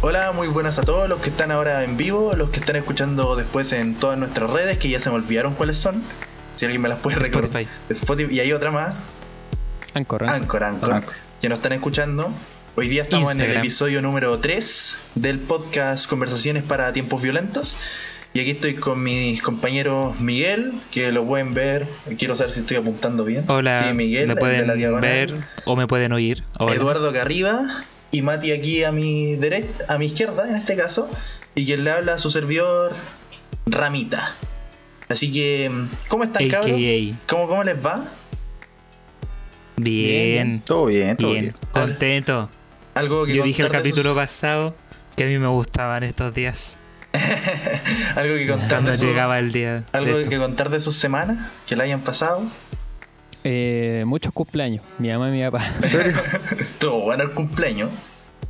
Hola, muy buenas a todos los que están ahora en vivo, los que están escuchando después en todas nuestras redes, que ya se me olvidaron cuáles son. Si alguien me las puede recordar. Spotify. Spotify. Y hay otra más. Anchor, Anchor. Anchor, Anchor. Anchor. Que nos están escuchando. Hoy día estamos en el episodio número 3 del podcast Conversaciones para Tiempos Violentos. Y aquí estoy con mis compañeros Miguel, que lo pueden ver. Quiero saber si estoy apuntando bien. Hola, Sí, Miguel, me pueden ver o me pueden oír. Hola. Eduardo Carriba y Mati aquí a mi derecha, a mi izquierda en este caso, y quien le habla a su servidor Ramita. Así que, ¿cómo están, AKA. cabros? ¿Cómo, ¿Cómo les va? Bien, Todo bien, todo bien, bien. contento. Algo que Yo dije el capítulo sus- pasado que a mí me gustaban estos días. algo que contar Cuando de su- llegaba el día. algo que contar de sus semanas que le hayan pasado. Eh, muchos cumpleaños. Mi mamá y mi papá. ¿En serio? Estuvo bueno el cumpleaños.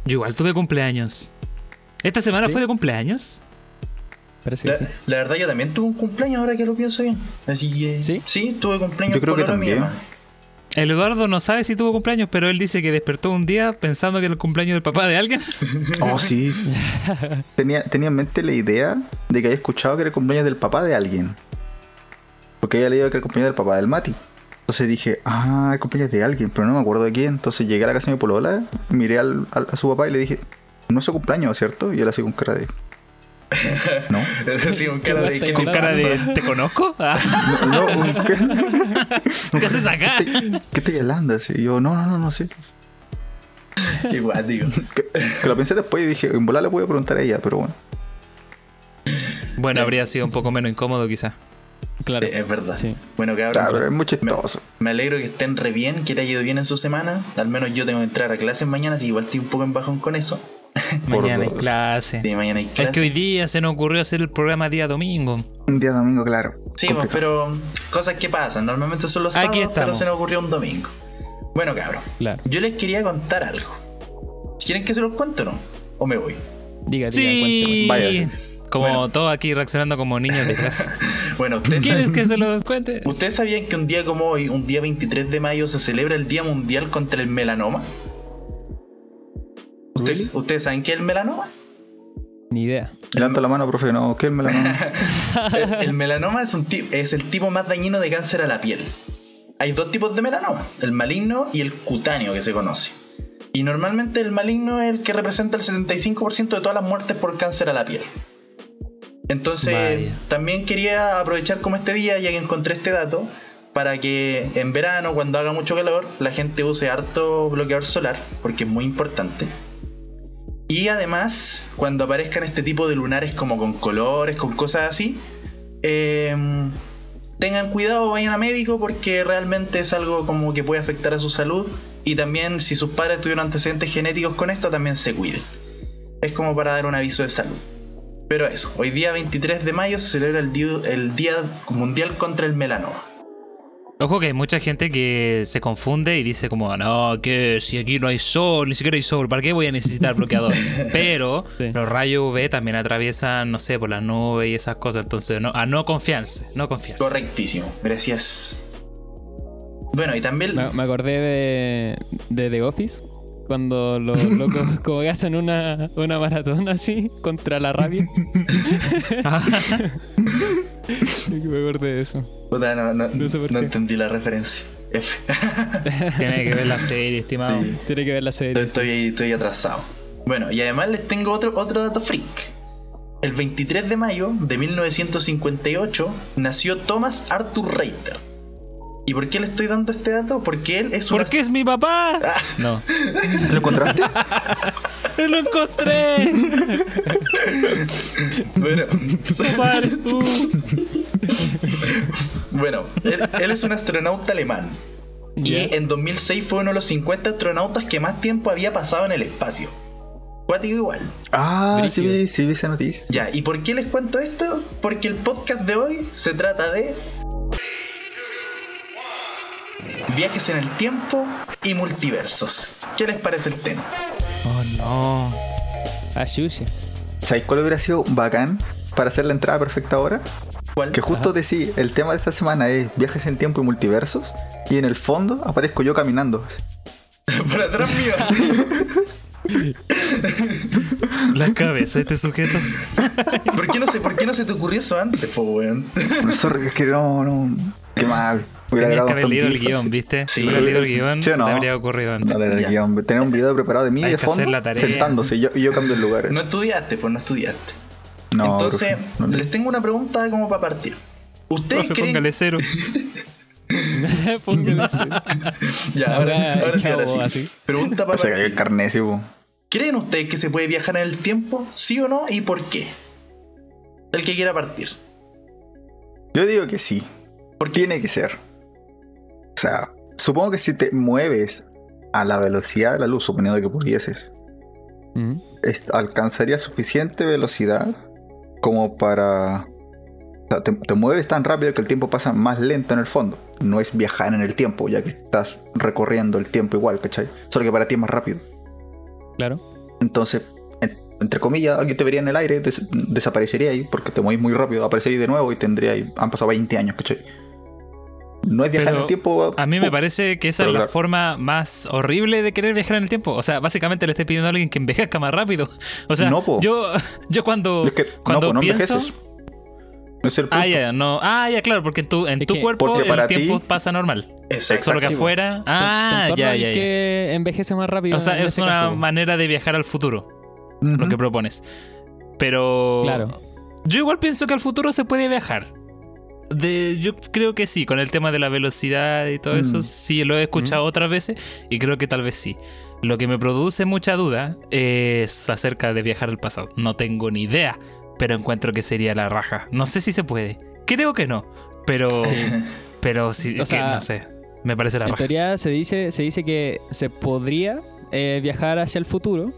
Yo igual tuve cumpleaños. ¿Esta semana ¿Sí? fue de cumpleaños? Parece que La, sí. la verdad yo también tuve un cumpleaños ahora que lo pienso bien. Así que ¿Sí? tuve cumpleaños Yo creo que también. El Eduardo no sabe si tuvo cumpleaños, pero él dice que despertó un día pensando que era el cumpleaños del papá de alguien. Oh, sí. Tenía, tenía en mente la idea de que había escuchado que era el cumpleaños del papá de alguien. Porque había leído que era el cumpleaños del papá del Mati. Entonces dije, ah, el cumpleaños de alguien, pero no me acuerdo de quién. Entonces llegué a la casa de mi polola, miré al- al- a su papá y le dije, no es su cumpleaños, ¿cierto? Y él así con cara de... No, Sí, con cara de Qué ¿qué Con te cara pasa? de ¿te conozco? Ah, no, no, ¿qué, ¿Qué haces acá? ¿qué estoy hablando? Así, y yo, no, no, no, no, sí. Qué guático. Que, que lo pensé después y dije, en volar le voy a preguntar a ella, pero bueno. Bueno, habría sido un poco menos incómodo quizá. Claro. Eh, Es verdad. Sí. Bueno, cabrón. Ah, pero es muy me, chistoso. me alegro que estén re bien, que te haya ido bien en su semana. Al menos yo tengo que entrar a clases mañana, así igual estoy un poco en bajón con eso. Mañana hay clase. Sí, mañana hay Es que hoy día se nos ocurrió hacer el programa día domingo. Un día domingo, claro. Sí, pues, pero cosas que pasan. Normalmente son los Aquí sábados, pero se nos ocurrió un domingo. Bueno, cabrón. Claro. Yo les quería contar algo. ¿Quieren que se los cuente o no? ¿O me voy? Diga, diga, Sí. Váyase. Como Bueno. todos aquí reaccionando como niños de clase. Bueno, ustedes, ¿Quieres que se lo cuente? ¿ustedes sabían que un día como hoy, un día 23 de mayo, se celebra el Día Mundial contra el Melanoma? ¿Ustedes, Really? ¿ustedes saben qué es el melanoma? Ni idea. Levanta la mano, profe, no, ¿qué es el melanoma? El, el melanoma es, un ti- es el tipo más dañino de cáncer a la piel. Hay dos tipos de melanoma, el maligno y el cutáneo que se conoce. Y normalmente el maligno es el que representa el 75% de todas las muertes por cáncer a la piel. Entonces, Vaya. también quería aprovechar como este día, ya que encontré este dato, para que en verano, cuando haga mucho calor, la gente use harto bloqueador solar, porque es muy importante. Y además, cuando aparezcan este tipo de lunares como con colores, con cosas así, eh, tengan cuidado, vayan a médico porque realmente es algo como que puede afectar a su salud. Y también si sus padres tuvieron antecedentes genéticos con esto, también se cuiden. Es como para dar un aviso de salud. Pero eso, hoy día 23 de mayo se celebra el Día, el día Mundial contra el Melanoma. Ojo que hay mucha gente que se confunde y dice como, no, que si aquí no hay sol, ni siquiera hay sol, ¿para qué voy a necesitar bloqueador? Pero Sí. los rayos UV también atraviesan, no sé, por las nubes y esas cosas, entonces no, a no confiarse, no confiarse. Correctísimo, gracias. Bueno, y también... Me, me acordé de, de The Office. Cuando los locos como que hacen una, una maratón así contra la rabia. me acordé de eso. Puta, no, no- No sé por no qué. entendí la referencia. F. Tiene que ver la serie, estimado. Sí. Tiene que ver la serie. Estoy, estoy, estoy atrasado. Bueno, y además les tengo otro, otro dato freak. El 23 de mayo de 1958 nació Thomas Arthur Reiter. ¿Y por qué le estoy dando este dato? Porque él es un... ¿Por qué es mi papá? No, ¿Lo encontraste? lo encontré. Bueno, Papá, eres tú. bueno él, él es un astronauta alemán. Y en 2006 fue uno de los 50 astronautas que más tiempo había pasado en el espacio. Cuático igual. Ah, sí vi, sí vi esa noticia. Ya, ¿y por qué les cuento esto? Porque el podcast de hoy se trata de viajes en el tiempo y multiversos. ¿Qué les parece el tema? Oh, no. Ah, Xuxa. ¿Sabéis cuál hubiera sido bacán para hacer la entrada perfecta ahora? ¿Cuál? Que justo decía, el tema de esta semana es viajes en tiempo y multiversos. Y en el fondo aparezco yo caminando. Por atrás mío. La cabeza de este sujeto. ¿Por qué no se, por qué no se te ocurrió eso antes, po, weón? Sorry, es que no, no. Qué mal. Hubiera Tenías que haber leído el guion. ¿viste? Sí, Si hubieras leído el guion, ¿Sí o se no? te habría ocurrido antes. No, el guion. Tener un video preparado de mí Hay de que fondo, hacer la tarea. sentándose y yo, y yo cambio el lugar. No estudiaste, pues no estudiaste. No, Entonces, profe, no les tengo una pregunta como para partir. ¿Ustedes Profe, creen póngale cero. Póngale así. Ya, ahora, Ahora, ahora sí, chavo, ahora sí. así. Pregunta para Se cayó el carnet, sí. ¿Creen ustedes que se puede viajar en el tiempo? ¿Sí o no? ¿Y por qué? El que quiera partir. Yo digo que sí. ¿Por qué? Tiene que ser. O sea, supongo que si te mueves a la velocidad de la luz, suponiendo que pudieses, Mm. es- alcanzaría suficiente velocidad como para... O sea, te, te mueves tan rápido que el tiempo pasa más lento en el fondo. No es viajar en el tiempo, ya que estás recorriendo el tiempo igual, ¿cachai? Solo que para ti es más rápido. Claro. Entonces, en- entre comillas, alguien te vería en el aire, des- desaparecería ahí porque te mueves muy rápido, aparecería de nuevo y tendría ahí, han pasado 20 años, ¿cachai? No es viajar en el tiempo. A mí me uh, parece que esa Pero es la claro. forma más horrible de querer viajar en el tiempo. O sea, básicamente le estoy pidiendo a alguien que envejezca más rápido. O sea, No, yo, yo cuando, Es que cuando no, po, no envejeces. No es el Ah, ya, no. Ah, ya, claro, porque en tu, en tu que- cuerpo Porque el tiempo ti- pasa normal. Exacto. Solo que afuera. Ah, Tu ya, es ya, ya. que envejece más rápido. O sea, es una caso. manera de viajar al futuro, lo que propones. Pero. Claro. Yo igual pienso que al futuro se puede viajar. De, yo creo que sí, con el tema de la velocidad y todo Mm. eso, sí lo he escuchado otras veces y creo que tal vez sí. Lo que me produce mucha duda es acerca de viajar al pasado. No tengo ni idea, pero encuentro que sería la raja. No sé si se puede. Creo que no, pero Sí. pero sí, O que no sé. Me parece la En raja. teoría se dice, se dice que se podría eh, viajar hacia el futuro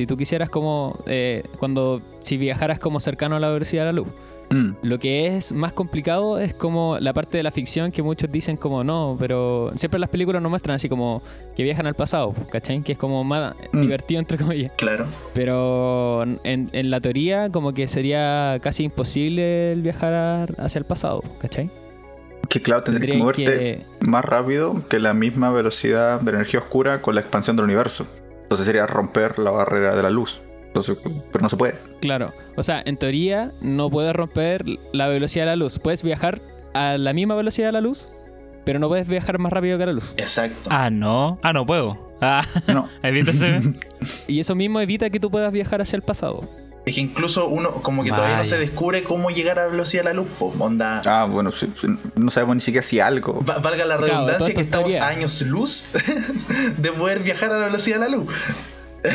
si tú quisieras como eh, cuando si viajaras como cercano a la velocidad de la luz. Mm. Lo que es más complicado es como la parte de la ficción que muchos dicen como no, pero siempre las películas nos muestran así como que viajan al pasado, ¿cachai? Que es como más Mm. divertido entre comillas. Claro. Pero en, en la teoría como que sería casi imposible el viajar hacia el pasado, ¿cachai? Que claro, tendrías que moverte más rápido que la misma velocidad de energía oscura con la expansión del universo. Entonces sería romper la barrera de la luz. Entonces, pero no se puede. Claro. O sea, en teoría no puedes romper la velocidad de la luz. Puedes viajar a la misma velocidad de la luz, pero no puedes viajar más rápido que la luz. Exacto. Ah, no. Ah, no puedo. Ah, No. evítase. Y eso mismo evita que tú puedas viajar hacia el pasado. Es que incluso uno como que todavía no se descubre cómo llegar a la velocidad de la luz. po. Onda. Ah, bueno, no sabemos ni siquiera si algo. Va- valga la redundancia que es estamos teoría. años luz de poder viajar a la velocidad de la luz.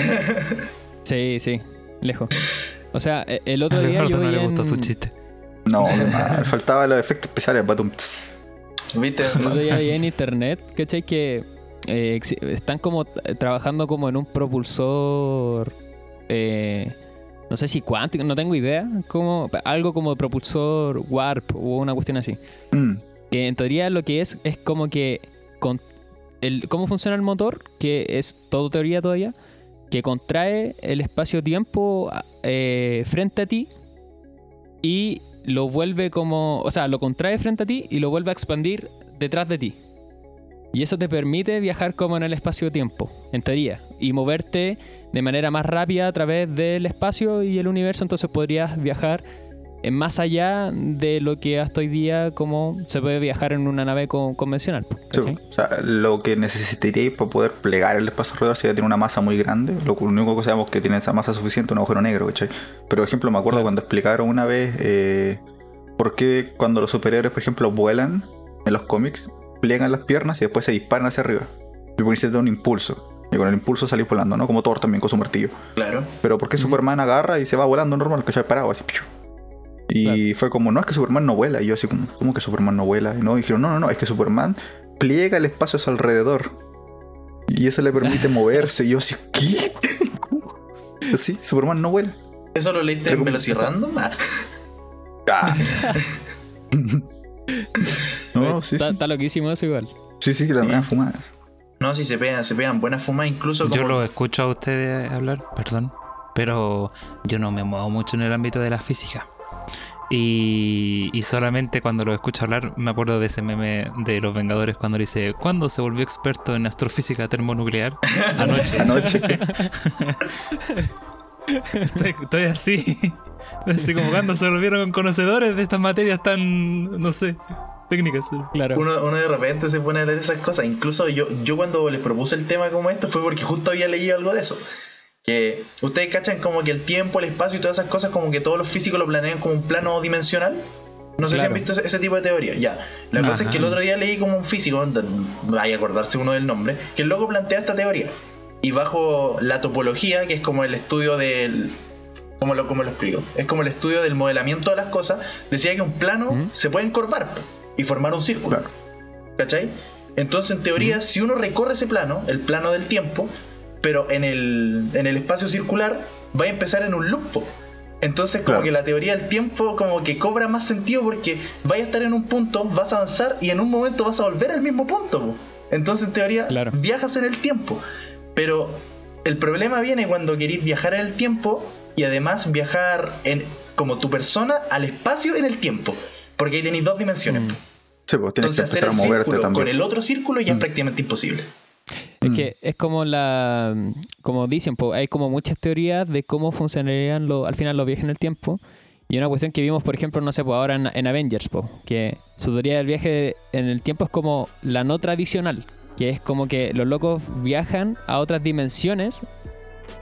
Sí, sí. Lejos. O sea, e- el A otro día yo no le gustó en- tu chiste. No, faltaba los efectos especiales. batum. ¿Viste? El otro día vi en internet, ¿cachai? Que eh, están como trabajando como en un propulsor. eh, no sé si cuántico, no tengo idea. Como, algo como propulsor warp o una cuestión así. Mm, Que en teoría lo que es es como que con el, cómo funciona el motor, que es todo teoría todavía, que contrae el espacio-tiempo eh, frente a ti y lo vuelve como, o sea, lo contrae frente a ti y lo vuelve a expandir detrás de ti. Y eso te permite viajar como en el espacio-tiempo, en teoría, y moverte de manera más rápida a través del espacio y el universo, entonces podrías viajar más allá de lo que hasta hoy día como se puede viajar en una nave con- convencional. sí, o sea, lo que necesitaríais para poder plegar el espacio alrededor sería tener una masa muy grande. Lo único que sabemos que tiene esa masa suficiente un agujero negro, ¿cachai? Pero, por ejemplo, me acuerdo cuando explicaron una vez eh, por qué cuando los superhéroes, por ejemplo, vuelan en los cómics, pliegan las piernas y después se disparan hacia arriba. Y porque necesitan un impulso. Y con el impulso salís volando, ¿no? Como Thor también con su martillo. Claro. Pero ¿por qué Superman agarra y se va volando normal, ¿cachai? Parado, así. ¡piu! Y fue como, no, es que Superman no vuela. Y yo así como, ¿cómo que Superman no vuela? Y no, dijeron, no, no, no, es que Superman pliega el espacio a su alrededor. Y eso le permite moverse. Y yo así, ¿qué? ¿Cómo? Sí, Superman no vuela. ¿Eso lo leíste en Velocirandom? Ah, Ah. No, sí, Está, sí. está loquísimo eso igual. Sí, sí, la Sí. media fumada. No, sí, se pegan, se pegan buenas fumas, incluso como... Yo lo escucho a ustedes hablar, perdón, pero yo no me muevo mucho en el ámbito de la física. Y, y solamente cuando lo escucho hablar me acuerdo de ese meme de los Vengadores cuando dice ¿Cuándo se volvió experto en astrofísica termonuclear? Anoche. Anoche. Estoy, estoy así. Así como cuando se volvieron con conocedores de estas materias tan, no sé, técnicas. Claro. Uno, uno de repente se pone a leer esas cosas. Incluso yo, yo cuando les propuse el tema como esto fue porque justo había leído algo de eso. Que ustedes cachan como que el tiempo, el espacio y todas esas cosas, como que todos los físicos lo planean como un plano dimensional. No sé si han visto ese, ese tipo de teoría. Ya. La cosa es Ajá. que el otro día leí como un físico, vaya a acordarse uno del nombre, que el loco plantea esta teoría. Y bajo la topología, que es como el estudio del. ¿Cómo lo, cómo lo explico? Es como el estudio del modelamiento de las cosas. Decía que un plano ¿Mm? se puede encorvar y formar un círculo. ¿Cachai? Entonces, en teoría, si uno recorre ese plano, el plano del tiempo, pero en el, en el espacio circular, va a empezar en un loop. Entonces, como Claro. que la teoría del tiempo como que cobra más sentido porque vas a estar en un punto, vas a avanzar y en un momento vas a volver al mismo punto. po. Entonces, en teoría, Claro. viajas en el tiempo. Pero el problema viene cuando querís viajar en el tiempo y además viajar en como tu persona al espacio en el tiempo. Porque ahí tenéis dos dimensiones. Mm. Sí, pues tienes que Entonces hacer empezar a moverte círculo con también. el otro círculo ya es Mm. prácticamente imposible. Es Mm. que es como la. Como dicen, hay como muchas teorías de cómo funcionarían lo- al final los viajes en el tiempo. Y una cuestión que vimos, por ejemplo, no sé, pues ahora en, en Avengers, po, que su teoría del viaje en el tiempo es como la no tradicional, que es como que los locos viajan a otras dimensiones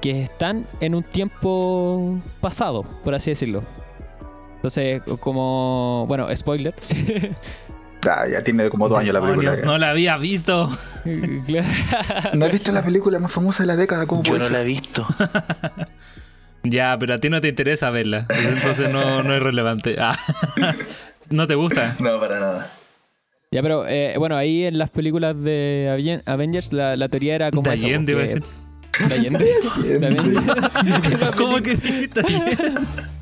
que están en un tiempo pasado, por así decirlo. Entonces, como, bueno, spoiler. Ah, ya tiene como dos años la película. No la había visto. ¿No has visto la película más famosa de la década? ¿Cómo Yo puede no ser? la he visto. Ya, pero a ti no te interesa verla. Entonces no, no es relevante. Ah. ¿No te gusta? No, para nada. Ya, pero eh, bueno, ahí en las películas de Aven- Avengers la, la teoría era como De eso, Allende, iba a porque- decir. ¿De Allende? ¿De Allende? ¿Cómo que dijiste Allende?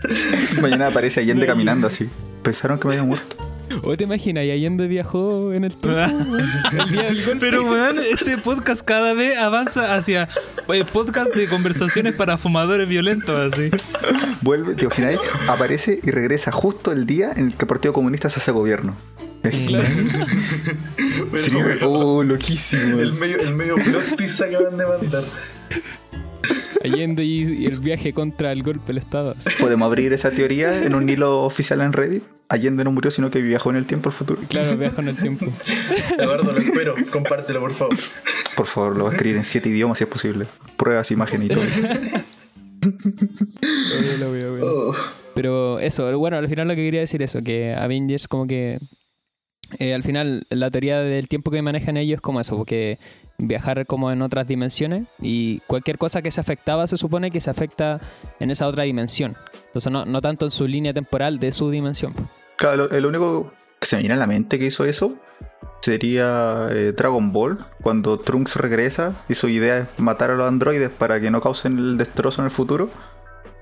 Mañana aparece Allende caminando así. Pensaron que me había muerto. ¿O te imaginas? Y Allende viajó en el tiempo. el golpe. Pero, weón, este podcast cada vez avanza hacia eh, podcast de conversaciones para fumadores violentos, así. Vuelve, te imagináis, aparece y regresa justo el día en el que el Partido Comunista se hace gobierno. Sería, oh, loquísimo. El medio, el medio plot twist acaban de mandar. Allende y, el viaje contra el golpe del Estado. Podemos abrir esa teoría en un hilo oficial en Reddit. Allende no murió, sino que viajó en el tiempo al futuro. Claro, viajo en el tiempo. Eduardo, lo espero. Compártelo, por favor. Por favor, lo voy a escribir en siete idiomas si es posible. Pruebas, imágenes y todo. Oh. Pero eso, bueno, al final lo que quería decir eso, que Avengers como que eh, al final la teoría del tiempo que manejan ellos es como eso, porque viajar como en otras dimensiones y cualquier cosa que se afectaba se supone que se afecta en esa otra dimensión. Entonces no, no tanto en su línea temporal de su dimensión. Claro, el único que se me viene a la mente que hizo eso sería eh, Dragon Ball, cuando Trunks regresa y su idea es matar a los androides para que no causen el destrozo en el futuro.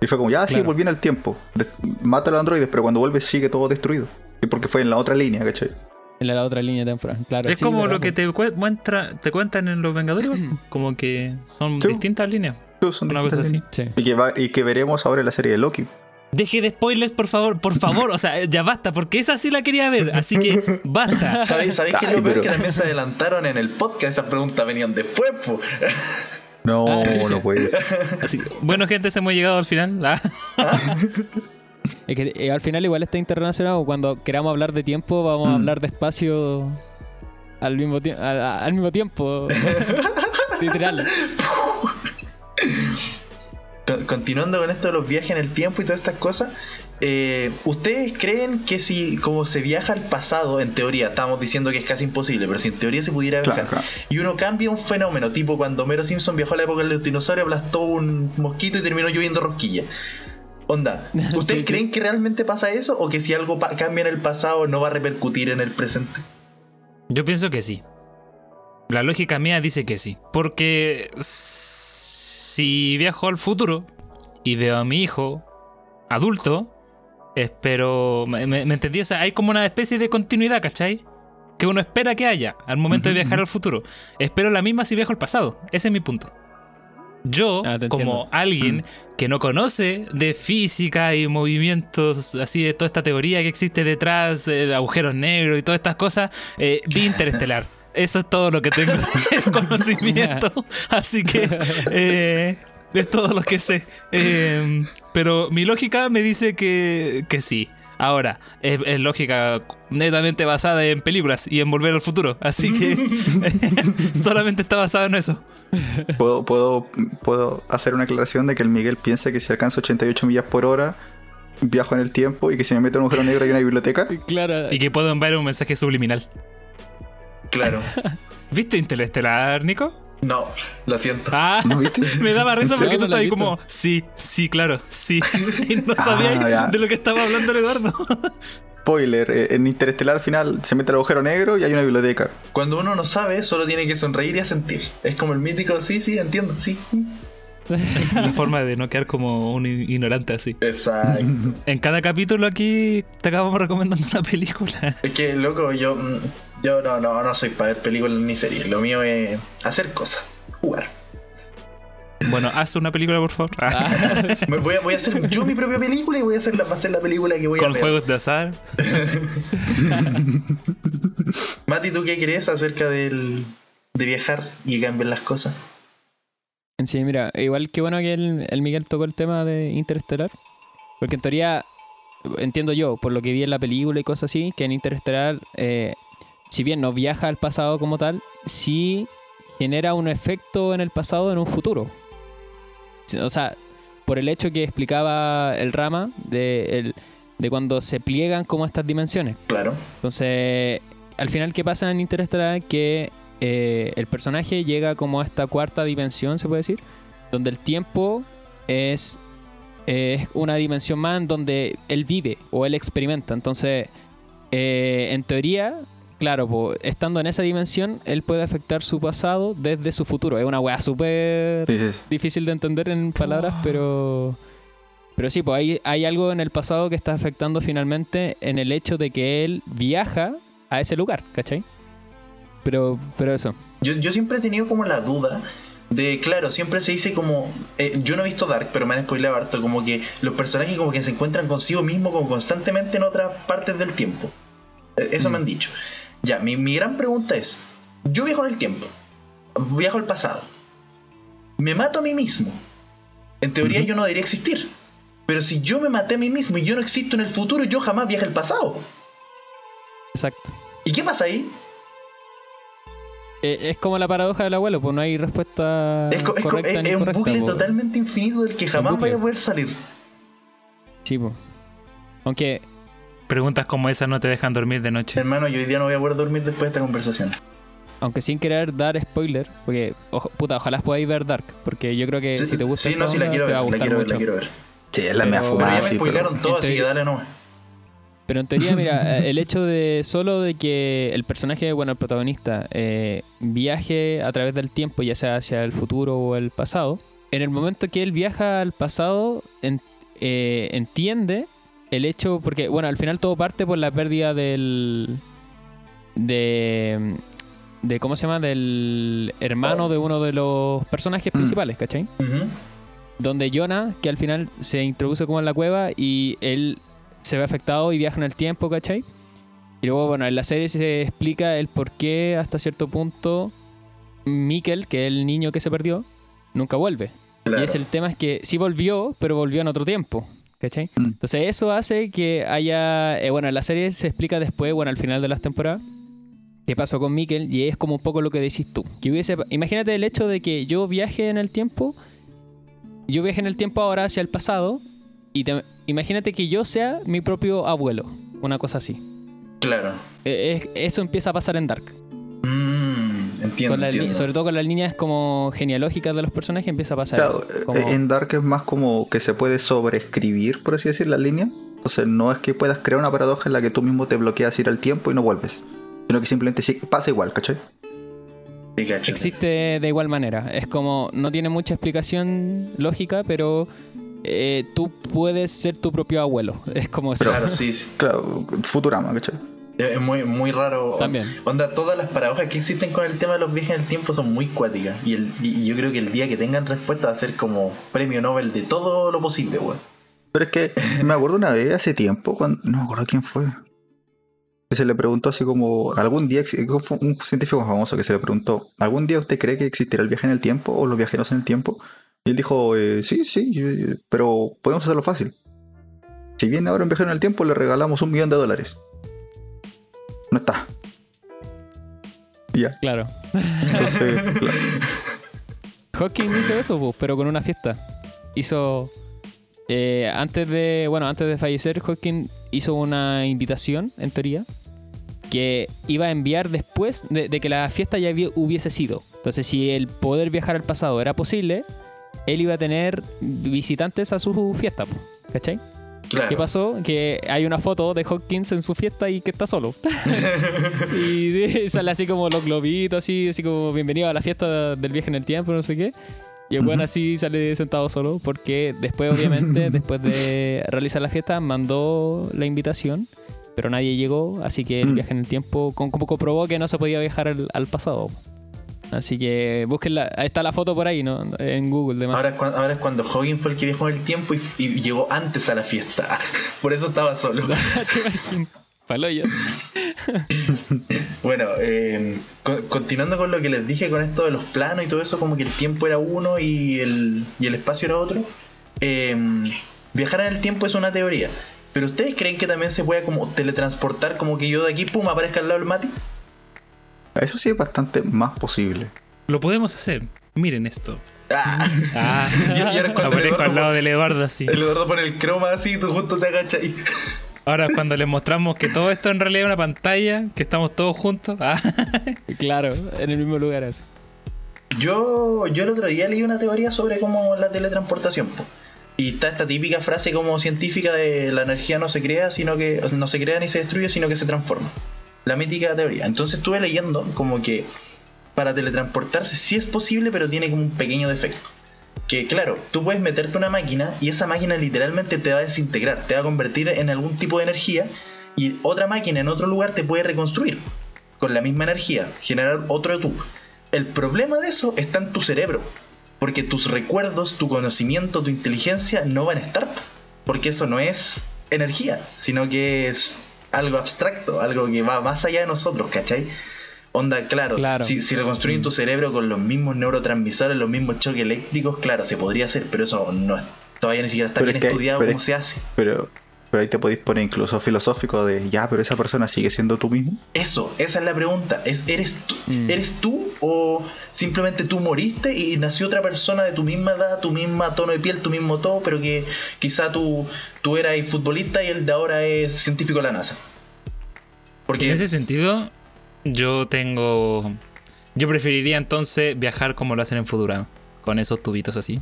Y fue como, ya, sí, Claro. volví en el tiempo. Des- mata a los androides, pero cuando vuelve sigue todo destruido. Y porque fue en la otra línea, ¿cachai? En la otra línea temporal. Claro, Es sí, como lo que te, cue- muestra, te cuentan en Los Vengadores, como que son distintas líneas. Son Una distintas cosa así. Sí. Y que, va- y que veremos ahora en la serie de Loki. Deje de spoilers, por favor, por favor. O sea, ya basta, porque esa sí la quería ver. Así que basta. ¿Sabéis, ¿sabéis qué es lo peor? pero- Que también se adelantaron en el podcast. Esas preguntas venían después, po. No, Ah, sí, sí. no puede ser. Así, bueno, gente, se hemos llegado al final. Ah. Es que eh, al final igual está internacional. Cuando queramos hablar de tiempo, vamos a Mm. hablar de espacio al mismo, tie- al, al mismo tiempo. Literal. Con- Continuando con esto de los viajes en el tiempo y todas estas cosas, eh, ¿ustedes creen que si como se viaja al pasado, en teoría, estamos diciendo que es casi imposible, pero si en teoría se pudiera viajar, claro. y uno cambia un fenómeno, tipo cuando Homero Simpson viajó a la época del dinosaurio, aplastó un mosquito y terminó lloviendo rosquilla? Onda, ¿ustedes Sí, sí. creen que realmente pasa eso o que si algo cambia en el pasado no va a repercutir en el presente? Yo pienso que sí. La lógica mía dice que sí. Porque si viajo al futuro y veo a mi hijo adulto, espero. ¿Me, me, me entendí? O sea, hay como una especie de continuidad, ¿cachai? Que uno espera que haya al momento de viajar al futuro. Espero la misma si viajo al pasado. Ese es mi punto. Yo, Ah, como alguien Mm. que no conoce de física y movimientos así de toda esta teoría que existe detrás, eh, agujeros negros y todas estas cosas, eh, vi Interestelar. Eso es todo lo que tengo de conocimiento. Así que, eh, Es todo lo que sé. Eh, pero mi lógica me dice que, que sí. Ahora, es, es lógica netamente basada en películas y en volver al futuro. Así que solamente está basada en eso. ¿Puedo, puedo, puedo hacer una aclaración de que el Miguel piensa que si alcanza 88 millas por hora, viajo en el tiempo y que si me meto en un agujero negro hay una biblioteca. Claro. Y que puedo enviar un mensaje subliminal. Claro. ¿Viste Interestelar, Nico? No, lo siento. Ah, ¿No viste? me daba risa ¿En porque tú ¿No la estabas ahí como, sí, sí, claro, sí. Y no sabía Ah, de lo que estaba hablando el Eduardo. Spoiler, eh, en Interestelar al final se mete al agujero negro y hay una biblioteca. Cuando uno no sabe, solo tiene que sonreír y asentir. Es como el mítico, sí, sí, entiendo, sí. La forma de no quedar como un ignorante así. Exacto. En cada capítulo aquí te acabamos recomendando una película. Es que, loco, yo, mm, yo no, no, no soy para ver películas ni series. Lo mío es hacer cosas, jugar. Bueno, haz una película, por favor. Ah, voy, a, voy a hacer yo mi propia película y voy a hacer la, va a ser la película que voy a con ver. juegos de azar. Mati, ¿tú qué crees acerca del, de viajar y cambiar las cosas? Sí, mira, igual que bueno que el, el Miguel tocó el tema de Interestelar. Porque en teoría, entiendo yo, por lo que vi en la película y cosas así, que en Interestelar, eh, si bien no viaja al pasado como tal, sí genera un efecto en el pasado en un futuro. O sea, por el hecho que explicaba el Rama de, el- de cuando se pliegan como estas dimensiones. Claro. Entonces, al final, ¿qué pasa en Interestelar? Que eh, el personaje llega como a esta cuarta dimensión, se puede decir, donde el tiempo es, es una dimensión más en donde él vive o él experimenta. Entonces, eh, en teoría, claro, po, estando en esa dimensión, él puede afectar su pasado desde su futuro. Es una weá súper Sí, sí, sí. difícil de entender en palabras, pero. Pero sí, pues hay, hay algo en el pasado que está afectando finalmente en el hecho de que él viaja a ese lugar, ¿cachai? Pero, pero eso. Yo, yo siempre he tenido como la duda de, claro, siempre se dice como, eh, yo no he visto Dark, pero me han spoilado harto, como que los personajes como que se encuentran consigo mismos como constantemente en otras partes del tiempo. Eh, Eso me han dicho. Ya, mi, mi gran pregunta es, yo viajo en el tiempo, viajo al pasado, me mato a mí mismo. En teoría yo no debería existir. Pero si yo me maté a mí mismo y yo no existo en el futuro, yo jamás viaje al pasado. Exacto. ¿Y qué pasa ahí? Eh, es como la paradoja del abuelo, pues no hay respuesta Es, co- es co- correcta es- ni es un bucle po. totalmente infinito del que jamás vaya a poder salir. Sí, po. Aunque, Preguntas como esas no te dejan dormir de noche. Hermano, yo hoy día no voy a poder dormir después de esta conversación. aunque sin querer dar spoiler, porque, ojo, puta, ojalá podáis ver Dark, porque yo creo que si te gusta sí, no, sí la onda, quiero te va a ver, la gustar quiero ver, mucho. la quiero ver. Sí, es la Pero- mea Pero fumada, ya me sí, spoilaron pero... todo, así que dale nomás. Pero en teoría, mira, eh, el hecho de solo de que el personaje, bueno, el protagonista, eh, viaje a través del tiempo, ya sea hacia el futuro o el pasado, en el momento que él viaja al pasado, en- eh, entiende el hecho, porque, bueno, al final todo parte por la pérdida del... de... de ¿Cómo se llama? Del hermano de uno de los personajes Mm. principales, ¿cachai? Donde Jonah, que al final se introduce como en la cueva y él se ve afectado y viaja en el tiempo, ¿cachai? Y luego, bueno, en la serie se explica el por qué hasta cierto punto Mikkel, que es el niño que se perdió, nunca vuelve. Claro. Y es el tema es que sí volvió, pero volvió en otro tiempo, ¿cachai? Mm. Entonces eso hace que haya, eh, bueno, en la serie se explica después, bueno, al final de las temporadas, qué pasó con Mikkel y es como un poco lo que decís tú. Que hubiese, imagínate el hecho de que yo viaje en el tiempo, yo viaje en el tiempo ahora hacia el pasado y te- imagínate que yo sea mi propio abuelo, una cosa así. Claro. Eh, es- eso empieza a pasar en Dark. Mm, entiendo, Con entiendo. sobre todo con las líneas como genealógicas de los personajes empieza a pasar Claro, eso. eh, Como- en Dark es más como que se puede sobreescribir, por así decir, la línea. Entonces no es que puedas crear una paradoja en la que tú mismo te bloqueas ir al tiempo y no vuelves. Sino que simplemente sí, pasa igual, ¿cachai? Sí, cacho. Existe de igual manera. Es como, no tiene mucha explicación lógica, pero eh, tú puedes ser tu propio abuelo. Es como eso. Claro, sí, sí. Claro, Futurama, ¿cachai? Es muy, muy raro. También. Onda, todas las paradojas que existen con el tema de los viajes en el tiempo son muy cuáticas. Y, el, y yo creo que el día que tengan respuesta va a ser como premio Nobel de todo lo posible, weón. Pero es que me acuerdo una vez hace tiempo, cuando, no me acuerdo quién fue. Que se le preguntó así como, algún día, un científico famoso que se le preguntó, ¿algún día usted cree que existirá el viaje en el tiempo o los viajeros en el tiempo? Y él dijo, eh, sí, sí, pero podemos hacerlo fácil. Si viene ahora un viajero en el tiempo, le regalamos un millón de dólares. No está. Ya. Claro. Entonces, la- Hawking hizo eso, pues, pero con una fiesta. Hizo. eh, antes de. Bueno, antes de fallecer, Hawking hizo una invitación, en teoría, que iba a enviar después de, de que la fiesta ya hubiese sido. Entonces, si el poder viajar al pasado era posible, él iba a tener visitantes a su fiesta, ¿cachai? Claro. ¿Qué pasó? Que hay una foto de Hawkins en su fiesta y que está solo. y sale así como los globitos, así, así como bienvenido a la fiesta del viaje en el tiempo, no sé qué. Y el buen así sale sentado solo porque después, obviamente, después de realizar la fiesta, mandó la invitación, pero nadie llegó, así que el Mm. viaje en el tiempo como comprobó que no se podía viajar al, al pasado. Así que búsquenla, ahí está la foto por ahí, ¿no? En Google, demás. Ahora es, cuando, ahora es cuando Hogan fue el que viajó en el tiempo y, y llegó antes a la fiesta. Por eso estaba solo. Bueno, eh, co- continuando con lo que les dije con esto de los planos y todo eso, como que el tiempo era uno y el, y el espacio era otro. eh, viajar en el tiempo es una teoría. Pero ustedes creen que también se puede como teletransportar, como que yo de aquí, pum, aparezca al lado del Mati? Eso sí es bastante más posible. Lo podemos hacer. Miren esto. Ah, Ah, Y- ahora cuando al lado del Eduardo así. el Eduardo pone el croma así y tú justo te agachas ahí. Ahora cuando les mostramos que todo esto en realidad es una pantalla, que estamos todos juntos. Ah, Claro, en el mismo lugar así. Yo, yo el otro día leí una teoría sobre cómo la teletransportación. po. Y está esta típica frase como científica de la energía no se crea, sino que no se crea ni se destruye, sino que se transforma. La mítica teoría. Entonces estuve leyendo como que para teletransportarse sí es posible, pero tiene como un pequeño defecto. Que claro, tú puedes meterte una máquina y esa máquina literalmente te va a desintegrar, te va a convertir en algún tipo de energía y otra máquina en otro lugar te puede reconstruir con la misma energía, generar otro tú. El problema de eso está en tu cerebro, porque tus recuerdos, tu conocimiento, tu inteligencia no van a estar, porque eso no es energía, sino que es algo abstracto, algo que va más allá de nosotros, ¿cachai? Onda, claro, Claro. Si, si reconstruyen tu cerebro con los mismos neurotransmisores, los mismos choques eléctricos, claro, se podría hacer, pero eso no es, todavía ni siquiera está Pero bien es que- estudiado cómo es- se hace. Pero, pero ahí te podéis poner incluso filosófico de, ya, pero esa persona sigue siendo tú mismo. Eso, esa es la pregunta. ¿Es, eres, tú, Mm. ¿Eres tú o simplemente tú moriste y nació otra persona de tu misma edad, tu misma tono de piel, tu mismo todo, pero que quizá tú, tú eras futbolista y el de ahora es científico de la NASA? Porque en ese sentido, yo tengo. Yo preferiría entonces viajar como lo hacen en Futurama. Con esos tubitos así.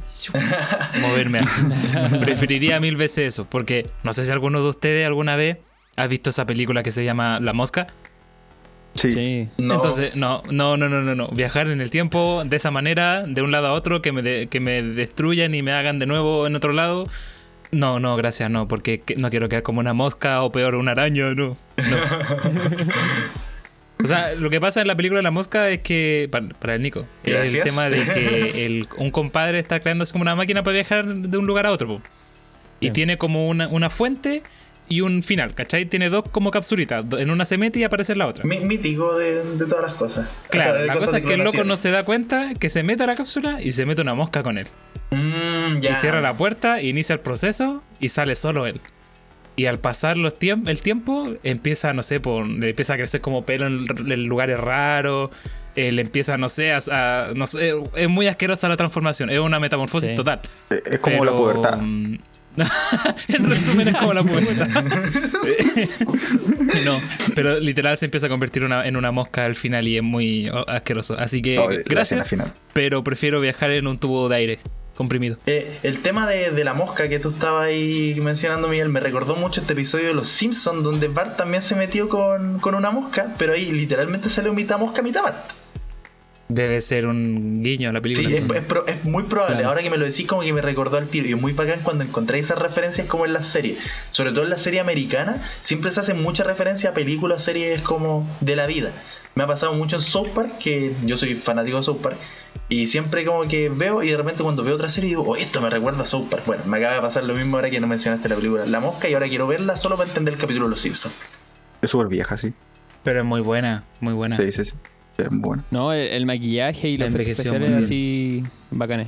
Moverme así. Preferiría mil veces eso. Porque no sé si alguno de ustedes alguna vez ha visto esa película que se llama La Mosca. Sí. Sí. no, Entonces, no, no, no, no, no, no. Viajar en el tiempo de esa manera, de un lado a otro, que me, de- que me destruyan y me hagan de nuevo en otro lado. No, no, gracias, no, porque que- no quiero quedar como una mosca o peor, una araña, no. no. O sea, lo que pasa en la película de la mosca es que, para, para el Nico, es el Gracias. tema de que el- un compadre está creando así como una máquina para viajar de un lugar a otro. Y Bien. tiene como una, una fuente y un final, ¿cachai? Tiene dos como capsulitas. En una se mete y aparece en la otra. mí- mítico de, de todas las cosas. Claro, la cosa es que el loco no se da cuenta que se mete a la cápsula y se mete una mosca con él. Mm, ya. Y cierra la puerta, inicia el proceso y sale solo él. Y al pasar los tiemp- el tiempo, empieza, no sé, por, le empieza a crecer como pelo en, lugares raros. eh, le empieza, no sé, a, a- no sé, es muy asquerosa la transformación. Es una metamorfosis Sí. total. Eh, Es como la pubertad. mm, en resumen, es como la pubertad. no, pero literal se empieza a convertir una- en una mosca al final y es muy oh, asqueroso. Así que, Oh, gracias, final. pero prefiero viajar en un tubo de aire comprimido. Eh, el tema de, de la mosca que tú estabas ahí mencionando, Miguel, me recordó mucho este episodio de Los Simpsons, donde Bart también se metió con, con una mosca, pero ahí literalmente salió mitad mosca, mitad Bart. Debe ser un guiño a la Sí, película. es, entonces. es pro- es muy probable. Claro. Ahora que me lo decís, como que me recordó al tiro. Y es muy bacán cuando encontráis esas referencias como en las series. Sobre todo en la serie americana, siempre se hacen muchas referencias a películas, series como de la vida. Me ha pasado mucho en South Park, que yo soy fanático de South Park. Y siempre como que veo y de repente cuando veo otra serie digo, oh, esto me recuerda a South Park. Bueno, me acaba de pasar lo mismo ahora que no mencionaste la película La Mosca y ahora quiero verla solo para entender el capítulo de Los Simpsons. Es súper vieja, sí. Pero es muy buena, muy buena. Sí, sí, sí. Es bueno. No, el, el maquillaje y efectos Envejeció especiales así bacanes.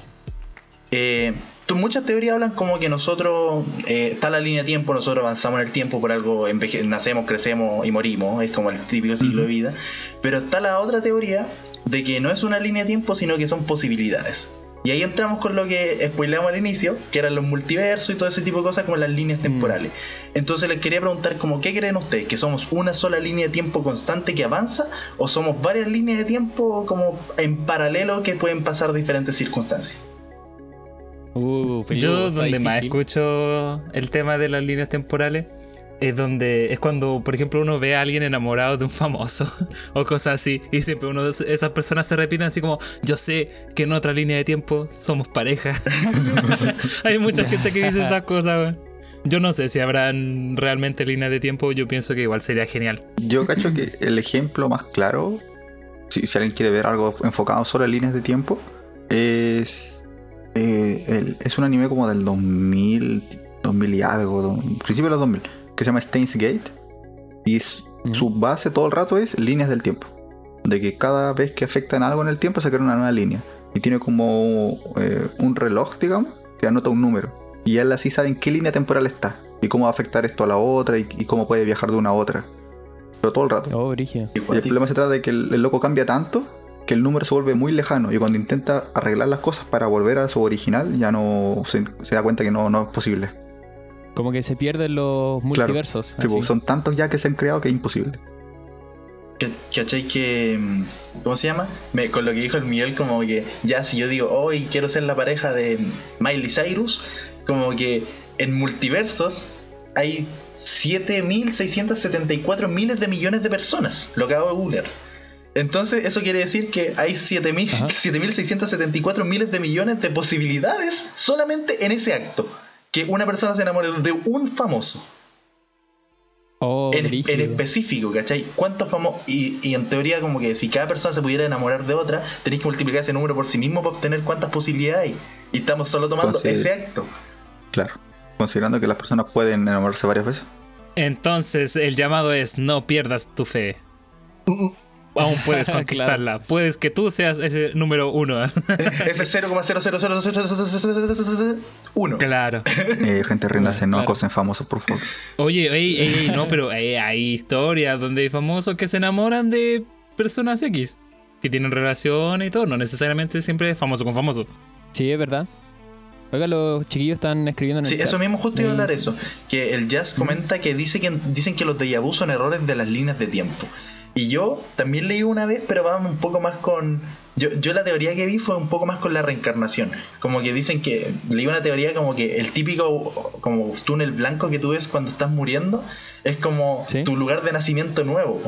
eh, tú- muchas teorías hablan como que nosotros, eh, está la línea de tiempo, nosotros avanzamos en el tiempo por algo, nacemos, crecemos y morimos, es como el típico ciclo de vida. Pero está la otra teoría de que no es una línea de tiempo, sino que son posibilidades. Y ahí entramos con lo que spoileamos al inicio, que eran los multiversos y todo ese tipo de cosas como las líneas temporales. Entonces les quería preguntar como, ¿qué creen ustedes? ¿Que somos una sola línea de tiempo constante que avanza? ¿O somos varias líneas de tiempo como en paralelo que pueden pasar diferentes circunstancias? Uh, Yo donde más escucho el tema de las líneas temporales es donde es cuando, por ejemplo, uno ve a alguien enamorado de un famoso o cosas así y siempre uno de esas personas se repiten así como yo sé que en otra línea de tiempo somos pareja. Hay mucha gente que dice esas cosas. Yo no sé si habrán realmente líneas de tiempo. Yo pienso que igual sería genial. Yo cacho que el ejemplo más claro, si, alguien quiere ver algo enfocado solo en líneas de tiempo, es. eh, es un anime como del 2000, 2000 y algo, do- principio de los 2000, que se llama Steins Gate. Y su base todo el rato es líneas del tiempo. De que cada vez que afectan algo en el tiempo se crea una nueva línea. Y tiene como eh, un reloj, digamos, que anota un número. Y él así sabe en qué línea temporal está. Y cómo va a afectar esto a la otra y, y cómo puede viajar de una a otra. Pero todo el rato. Oh, Y el problema se trata de que el, el loco cambia tanto que el número se vuelve muy lejano. Y cuando intenta arreglar las cosas para volver a su original, ya no se, se da cuenta que no, no es posible. Como que se pierden los multiversos. Sí, pues, son tantos ya que se han creado que es imposible. Que- ¿Cachai que... mm, ¿Cómo se llama? Me- con lo que dijo el Miguel, como que ya si yo digo, hoy quiero ser la pareja de Miley Cyrus, como que en multiversos hay 7.674 miles de millones de personas, lo acabo de googlear. Entonces, eso quiere decir que hay 7.000 Ajá. 7.674 miles de millones de posibilidades solamente en ese acto. Que una persona se enamore de un famoso. Oh, en, específico, ¿cachai? ¿Cuántos famosos? Y, y en teoría, como que si cada persona se pudiera enamorar de otra, tenéis que multiplicar ese número por sí mismo para obtener cuántas posibilidades hay. Y estamos solo tomando ese acto. Claro. Considerando que las personas pueden enamorarse varias veces. Entonces, el llamado es no pierdas tu fe. Aún puedes conquistarla. Puedes que tú seas ese número uno. Ese 0,0000001. claro. Eh, gente rindas no claro. acosen famosos, por favor. Oye, ey, ey, ey, no, pero eh, hay historias donde hay famosos que se enamoran de personas X. Que tienen relación y todo. No necesariamente siempre es famoso con famoso. Sí, es verdad. Oiga, los chiquillos están escribiendo en el Sí, chat. eso mismo justo iba a hablar eso. Que el Jazz comenta que, dice que dicen que los déjà vu son errores de las líneas de tiempo. Y yo también leí una vez, pero vamos un poco más con. Yo, yo la teoría que vi fue un poco más con la reencarnación. Como que dicen que. Leí una teoría como que el típico como túnel blanco que tú ves cuando estás muriendo es como Sí. tu lugar de nacimiento nuevo.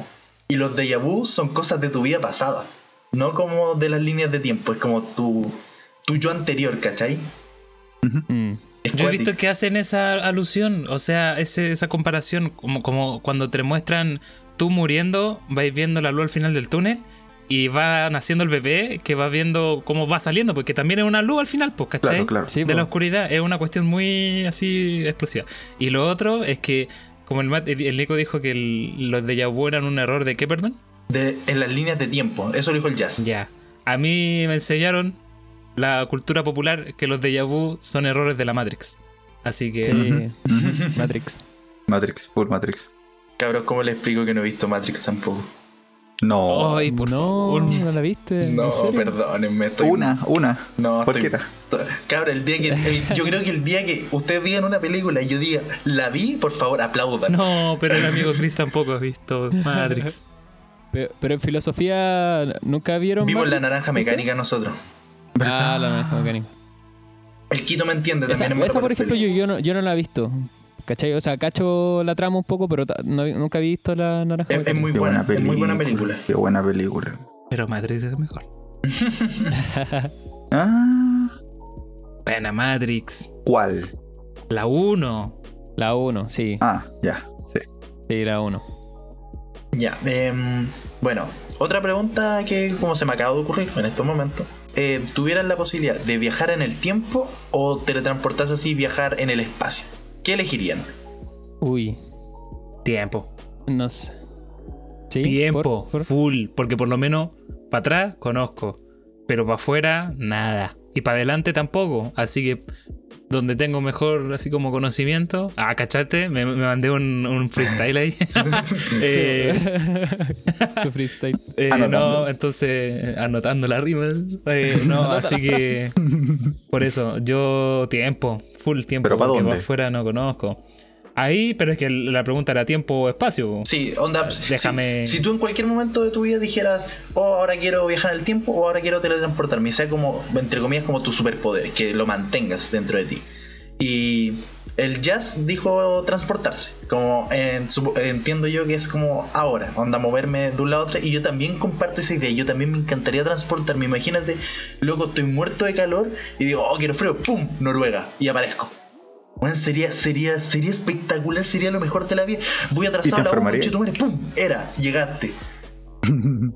Y los déjà vu son cosas de tu vida pasada. No como de las líneas de tiempo. Es como tu, tu yo anterior, ¿cachai? Mm. Es Yo he visto que hacen esa alusión, o sea, ese- esa comparación, como, como cuando te muestran tú muriendo, vais viendo la luz al final del túnel y va naciendo el bebé que va viendo cómo va saliendo, porque también es una luz al final, pues, ¿cachai? Claro, claro. Sí, de po. la oscuridad, es una cuestión muy así explosiva. Y lo otro es que, como el, Mat- el, el Nico dijo que el- los de vu eran un error de qué, perdón? de, en las líneas de tiempo. Eso lo dijo el jazz. Ya. A mí me enseñaron la cultura popular que los de vu son errores de la Matrix. Así que... Sí. Matrix. Matrix, full Matrix. Cabros, ¿cómo le explico que no he visto Matrix tampoco? No. Ay, por no, favor. no la viste. ¿En No, serio? perdónenme. Estoy... Una, una. No, estoy-. Cabra, el día que. el- yo creo que el día que ustedes digan una película y yo diga, la vi, por favor, aplaudan. No, pero el amigo Chris tampoco ha visto Matrix. Pero, pero en filosofía nunca vieron. Vimos la Matrix, naranja ¿ustedes? mecánica nosotros. Ah, la naranja mecánica. El Quito me entiende Esa, también. es esa, por ejemplo, yo, yo, no, yo no la he visto. ¿Cachai? O sea, cacho la trama un poco, pero no- nunca he visto la naranja Es, es muy buena, buena es muy película. buena película. Qué buena película. Pero Matrix es mejor. Ah, Buena Matrix. ¿cuál? La 1. La 1, sí. Ah, ya. Sí. Sí, la 1. Ya, em, bueno, otra pregunta que como se me acaba de ocurrir en estos momentos. Eh, ¿Tuvieran la posibilidad de viajar en el tiempo o teletransportarse así y viajar en el espacio? ¿Qué elegirían? Uy, Tiempo. no sé. ¿Sí? Tiempo. ¿Por? ¿Por? Full. Porque por lo menos para atrás conozco. Pero para afuera, nada. Y para adelante tampoco. Así que donde tengo mejor así como conocimiento. Ah, cachate, me, me mandé un, un freestyle ahí. Eh, Tu freestyle. eh, no, entonces anotando las rimas. Eh, no, así que por eso, yo tiempo, full tiempo, ¿Pero pa' porque dónde? afuera no conozco. Ahí, pero es que la pregunta era tiempo o espacio. Sí, onda. Déjame- Si, si tú en cualquier momento de tu vida dijeras, oh, ahora quiero viajar en el tiempo o ahora quiero teletransportarme, sea como, entre comillas, como tu superpoder, que lo mantengas dentro de ti. Y el jazz dijo transportarse, como en su- entiendo yo que es como ahora, onda moverme de un lado a otro, y yo también comparto esa idea, yo también me encantaría transportarme, imagínate, loco, estoy muerto de calor y digo, oh, quiero frío, ¡pum! Noruega, y aparezco. Bueno, sería, sería, sería espectacular, sería lo mejor de la vida. Voy atrasado a la U, enfermarías? conchetumare, ¡pum! Era, llegaste.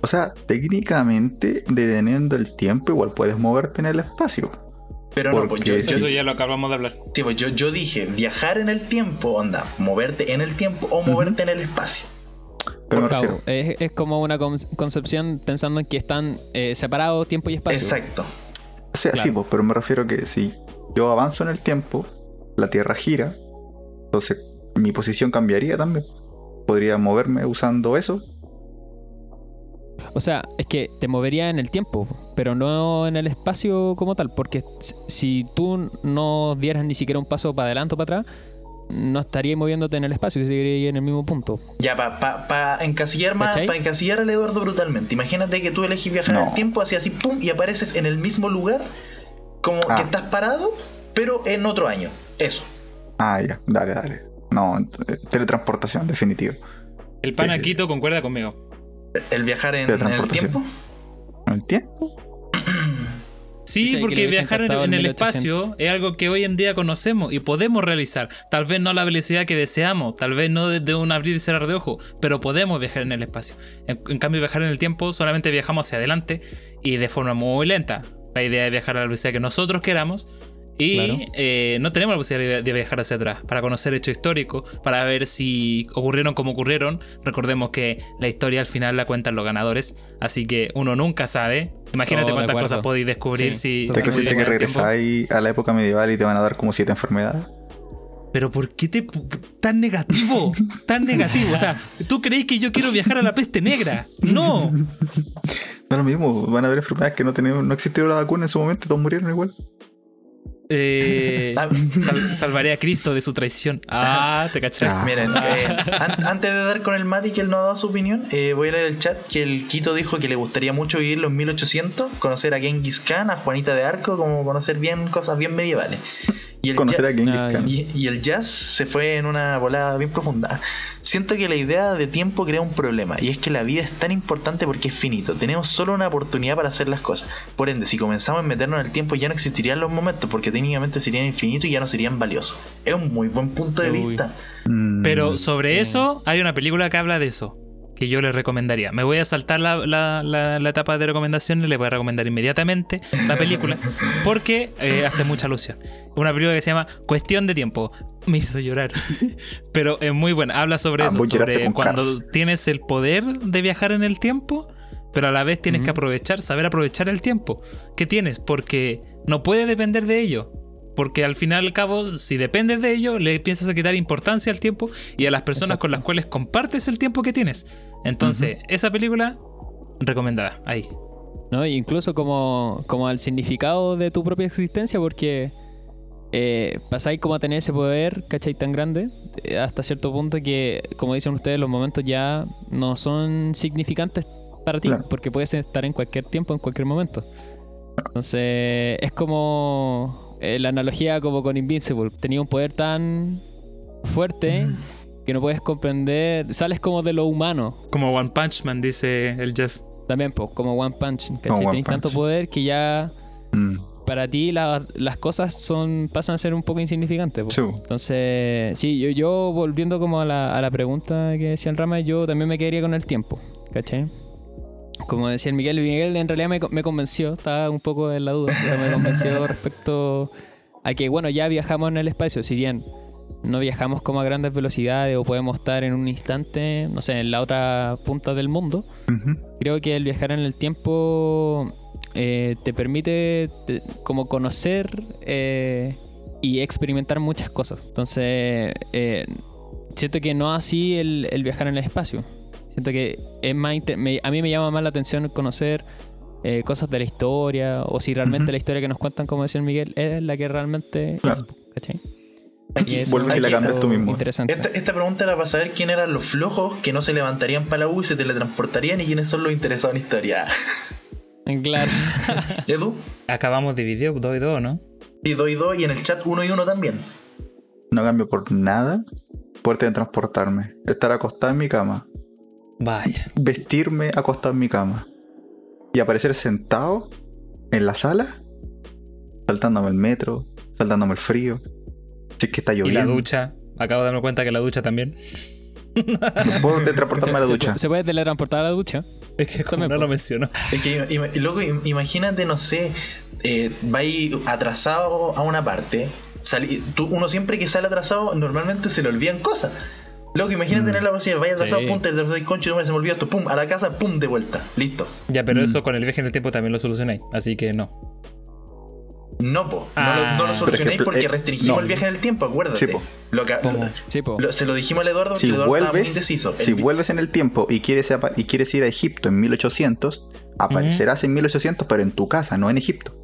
O sea, técnicamente, deteniendo el tiempo, igual puedes moverte en el espacio. Pero no, pues yo, sí. Eso ya lo acabamos de hablar. sí, pues yo, yo dije, viajar en el tiempo, onda, moverte en el tiempo o moverte en el espacio. Pero Cabo, es, es como una con- concepción pensando en que están eh, separados tiempo y espacio. Exacto. O sea, sí, pues, pero me refiero que si yo avanzo en el tiempo, la Tierra gira, entonces mi posición cambiaría también. Podría moverme usando eso. O sea, es que te movería en el tiempo, pero no en el espacio como tal, porque si- si tú no dieras ni siquiera un paso para adelante o para atrás, no estarías moviéndote en el espacio, seguirías en el mismo punto. Ya, para pa, pa encasillar más, para encasillar al Eduardo brutalmente. Imagínate que tú elegís viajar en el tiempo, así así, pum, y apareces en el mismo lugar, como Ah. que estás parado, pero en otro año. Eso. Ah, ya, dale, dale. No, eh, teletransportación, definitivo. El Sí, sí. panaquito concuerda conmigo. El viajar en, en el tiempo. ¿No el tiempo? Sí, porque viajar en, en en el 1800. espacio es algo que hoy en día conocemos y podemos realizar. Tal vez no a la velocidad que deseamos, tal vez no desde un abrir y cerrar de ojo, pero podemos viajar en el espacio. En, en cambio, viajar en el tiempo solamente viajamos hacia adelante y de forma muy lenta. La idea es viajar a la velocidad que nosotros queramos y Claro. eh, no tenemos la posibilidad de viajar hacia atrás para conocer hechos históricos, para ver si ocurrieron como ocurrieron. Recordemos que la historia al final la cuentan los ganadores, así que uno nunca sabe. Imagínate Oh, de cuántas cosas podéis descubrir Sí, si, ¿Te pudierais que regresáis a la época medieval y te van a dar como siete enfermedades? Pero ¿por qué te tan negativo? Tan negativo. O sea, ¿tú creéis que yo quiero viajar a la peste negra? No. No es lo mismo, van a haber enfermedades que no tenemos, no existieron la vacuna en su momento, todos murieron igual. Eh, Ah, sal- salvaré a Cristo de su traición. Ah, te caché. Ah. Miren, eh, an- antes de dar con el Mati que él no ha dado su opinión, eh, voy a leer el chat que el Quito dijo que le gustaría mucho vivir los 1800, conocer a Genghis Khan, a Juanita de Arco, como conocer bien cosas bien medievales. Y el, Conocer ya- a Genghis Khan. y, y el jazz se fue en una volada bien profunda. Siento que la idea de tiempo crea un problema, y es que la vida es tan importante porque es finito. Tenemos solo una oportunidad para hacer las cosas. Por ende, si comenzamos a meternos en el tiempo, ya no existirían los momentos, porque técnicamente serían infinitos y ya no serían valiosos. Es un muy buen punto de Uy. vista. Mm, Pero sobre eso, hay una película que habla de eso. Que yo les recomendaría. Me voy a saltar la, la- la- la etapa de recomendaciones. Les voy a recomendar inmediatamente la película. Porque eh, hace mucha alusión. Una película que se llama Cuestión de Tiempo. Me hizo llorar. Pero es muy buena. Habla sobre Ah, eso. Sobre cuando Cars. tienes el poder de viajar en el tiempo. Pero a la vez tienes que aprovechar, saber aprovechar el tiempo. que tienes? Porque no puede depender de ello. Porque al final al cabo, si dependes de ello, le a quitar importancia al tiempo y a las personas Exacto. con las cuales compartes el tiempo que tienes. Entonces, esa película, recomendada. Ahí. ¿no? E incluso como, como al significado de tu propia existencia, porque eh, pasáis como a tener ese poder, ¿cachai? Tan grande, eh, hasta cierto punto que, como dicen ustedes, los momentos ya no son significantes para ti, Claro. porque puedes estar en cualquier tiempo, en cualquier momento. Entonces, es como eh, la analogía como con Invincible. Tenía un poder tan fuerte que no puedes comprender, sales como de lo humano. Como One Punch Man, dice el Jazz. También, pues, como One Punch, ¿cachai? One Tenés tanto Punch. poder que ya mm, para ti la- las cosas son pasan a ser un poco insignificantes. po. sí. Entonces, sí, yo, yo volviendo como a la, a la pregunta que decía el Rama, yo también me quedaría con el tiempo, ¿cachai? Como decía el Miguel, Miguel en realidad me, co- me convenció, estaba un poco en la duda, pero me convenció respecto a que, bueno, ya viajamos en el espacio, si bien no viajamos como a grandes velocidades o podemos estar en un instante, no sé, en la otra punta del mundo, creo que el viajar en el tiempo eh, te permite te- como conocer eh, y experimentar muchas cosas. Entonces, eh, siento que no así el, el viajar en el espacio. Siento que es más me- a mí me llama más la atención conocer eh, cosas de la historia o si realmente la historia que nos cuentan, como decía el Miguel, es la que realmente Claro. es. Vuelves y la es cambias tú mismo. Interesante. Esta, esta pregunta era para saber quién eran los flojos que no se levantarían para la U y se teletransportarían y quiénes son los interesados en historia. Claro. Edu, Acabamos dividido, 2 y 2, ¿no? y dos y dos y en el chat uno y uno también. No cambio por nada poder transportarme. Estar acostado en mi cama. Vaya. Vestirme acostado en mi cama. Y aparecer sentado en la sala. Saltándome el metro. Saltándome el frío. Si es que está Y la lloviendo. ducha. Acabo de darme cuenta que la ducha también. Puedo teletransportarme a la Se- ducha. Se, puede teletransportar a la ducha. Es que como no lo mencionó. Es que, ima- y luego, im- imagínate, no sé, eh, vais atrasado a una parte. salí- tú- uno siempre que sale atrasado, normalmente se le olvidan cosas. Luego, imagínate Mm. tener la posibilidad, vaya atrasado, Sí. pum, te atrasado, concho, se me olvidó esto, pum, a la casa, pum, de vuelta, listo. Ya, pero Mm. eso con el viaje en el tiempo también lo solucionáis. Así que no. No, po, Ah. no, lo, no lo Pero solucionéis es que, porque eh, restringimos no. el viaje en el tiempo, acuérdate. Sí, po. Lo que, ¿Cómo? Sí, po. lo- se lo dijimos al Eduardo, Si Eduardo estaba muy vuelves, indeciso. El si vuelves en el tiempo y quieres, apa- y quieres ir a Egipto en 1800, aparecerás en 1800, pero en tu casa, no en Egipto.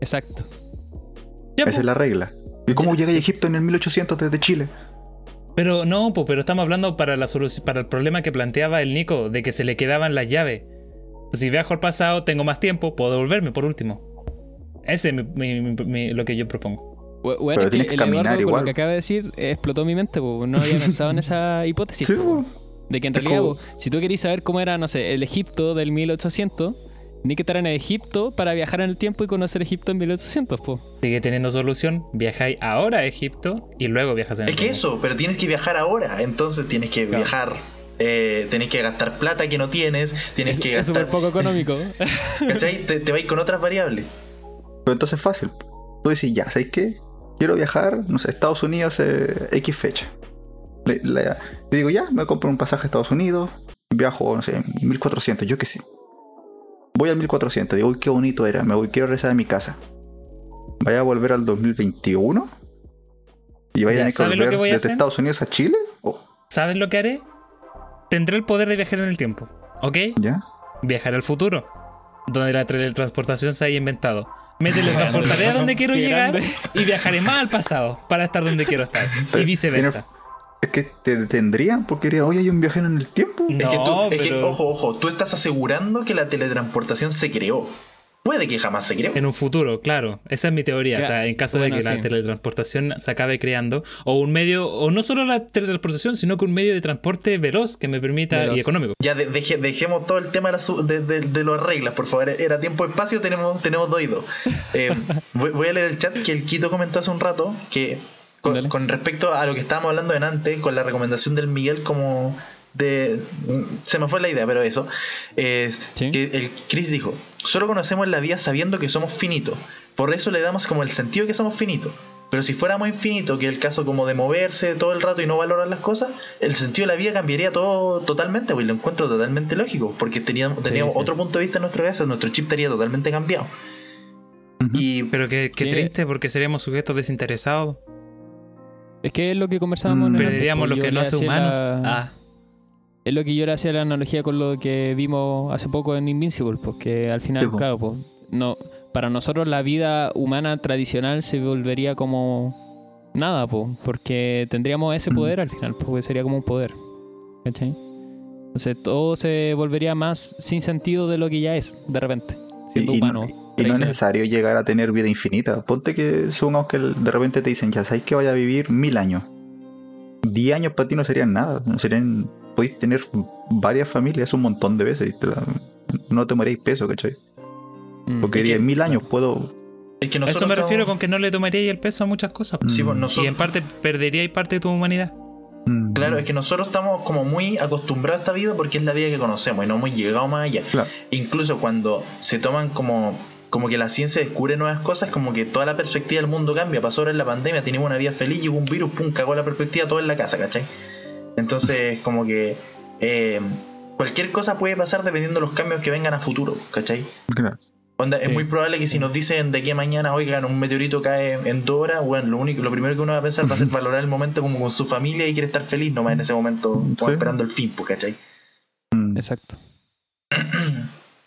Exacto. Ya, Esa es la regla. ¿Y cómo llegáis a Egipto en el 1800 desde Chile? Pero no, po, pero estamos hablando para, la solución, para el problema que planteaba el Nico, de que se le quedaban las llaves. Si viajo al pasado, tengo más tiempo, puedo devolverme por último. Ese es mi- mi- mi- mi- lo que yo propongo. Bu- Bueno, Pero es que tienes que el caminar Eduardo, igual. lo que acaba de decir, eh, explotó mi mente, po. no había pensado en esa hipótesis. Sí, po. po. De que en realidad, si tú querís saber cómo era, no sé, el Egipto del 1800, ni que estar en Egipto para viajar en el tiempo y conocer Egipto en 1800, po. Sigue teniendo solución, viajáis ahora a Egipto y luego viajas en el Es que eso, pero tienes que viajar ahora, entonces tienes que Claro. viajar. Eh, tenés que gastar plata que no tienes, tienes Es que es súper gastar. poco económico. ¿Cachai? Te, te vais con otras variables. Pero entonces es fácil. Tú dices, ya, ¿sabes qué? Quiero viajar, no sé, Estados Unidos eh, X fecha. Le- le- yo digo, ya, me compro un pasaje a Estados Unidos, viajo, no sé, 1400, yo qué sé. Voy al 1400, digo, uy, qué bonito era, me voy, quiero regresar a mi casa. Vaya a volver al 2021 y vaya Ya, a tener que ¿sabes lo volver que voy a desde hacer? Estados Unidos a Chile. Oh, ¿Sabes lo que haré? Tendré el poder de viajar en el tiempo, ¿ok? ya. Viajaré al futuro, donde la teletransportación se haya inventado. Me teletransportaré a donde quiero llegar y viajaré más al pasado para estar donde quiero estar. Y viceversa. Es que te detendrían porque dirían, oye, hay un viajero en el tiempo. Es que tú, No, es que, ojo, ojo, tú estás asegurando que la teletransportación se creó. Puede que jamás se creó. en un futuro, claro. Esa es mi teoría. O sea, en caso Bueno, de que la teletransportación se acabe creando, o un medio, o no solo la teletransportación, sino que un medio de transporte veloz que me permita Veloz. y económico. Ya de- deje- dejemos todo el tema de, de, de- de las reglas, por favor. Era tiempo-espacio, tenemos, tenemos dos. Eh, voy, voy a leer el chat que el Quito comentó hace un rato que con, respecto a lo que estábamos hablando en antes, con la recomendación del Miguel como de... Se me fue la idea, pero eso. Es Sí. que el Chris dijo, solo conocemos la vida sabiendo que somos finitos. Por eso le damos como el sentido que somos finitos. Pero si fuéramos infinitos, que es el caso como de moverse todo el rato y no valorar las cosas, el sentido de la vida cambiaría todo totalmente, pues lo encuentro totalmente lógico, porque teníamos, teníamos sí. otro punto de vista en nuestra cabeza, nuestro chip estaría totalmente cambiado. Y Pero qué, qué triste, porque seríamos sujetos desinteresados. Es que es lo que conversábamos Mm. en el Perderíamos antes, lo pues, que yo no le hace hacía humanos. la- Ah, Es lo que yo le hacía la analogía con lo que vimos hace poco en Invincible, porque al final, po. claro, pues, no, para nosotros la vida humana tradicional se volvería como nada, pues, porque tendríamos ese Mm. poder al final, porque sería como un poder. ¿Cachai? Entonces todo se volvería más sin sentido de lo que ya es, de repente, siendo Y- humano. no- Y no es necesario llegar a tener vida infinita. Ponte que supongamos que de repente te dicen, ya sabéis que vaya a vivir mil años. Diez años para ti no serían nada. No serían. Podéis tener varias familias un montón de veces. y te la- no te moréis peso, ¿cachai? Mm. Porque diez mil años puedo. es que a nosotros eso me estamos- refiero con que no le tomaría el peso a muchas cosas. Sí, pues, Mm, nosotros- Y en parte perdería parte de tu humanidad. mm, Claro, es que nosotros estamos como muy acostumbrados a esta vida porque es la vida que conocemos y no hemos llegado más allá. Claro. Incluso cuando se toman como, como que la ciencia descubre nuevas cosas, como que toda la perspectiva del mundo cambia. Pasó ahora en la pandemia, teníamos una vida feliz, llegó un virus, pum, cagó la perspectiva todo en la casa, ¿cachai? Entonces, como que eh, cualquier cosa puede pasar dependiendo de los cambios que vengan a futuro, ¿cachai? claro. Onda, es Sí. muy probable que si nos dicen de aquí a mañana, oigan, un meteorito cae en dos horas, bueno, lo único, lo primero que uno va a pensar va a ser valorar el momento como con su familia y quiere estar feliz nomás en ese momento, Sí. esperando el fin, pues, ¿cachai? Mm. Exacto.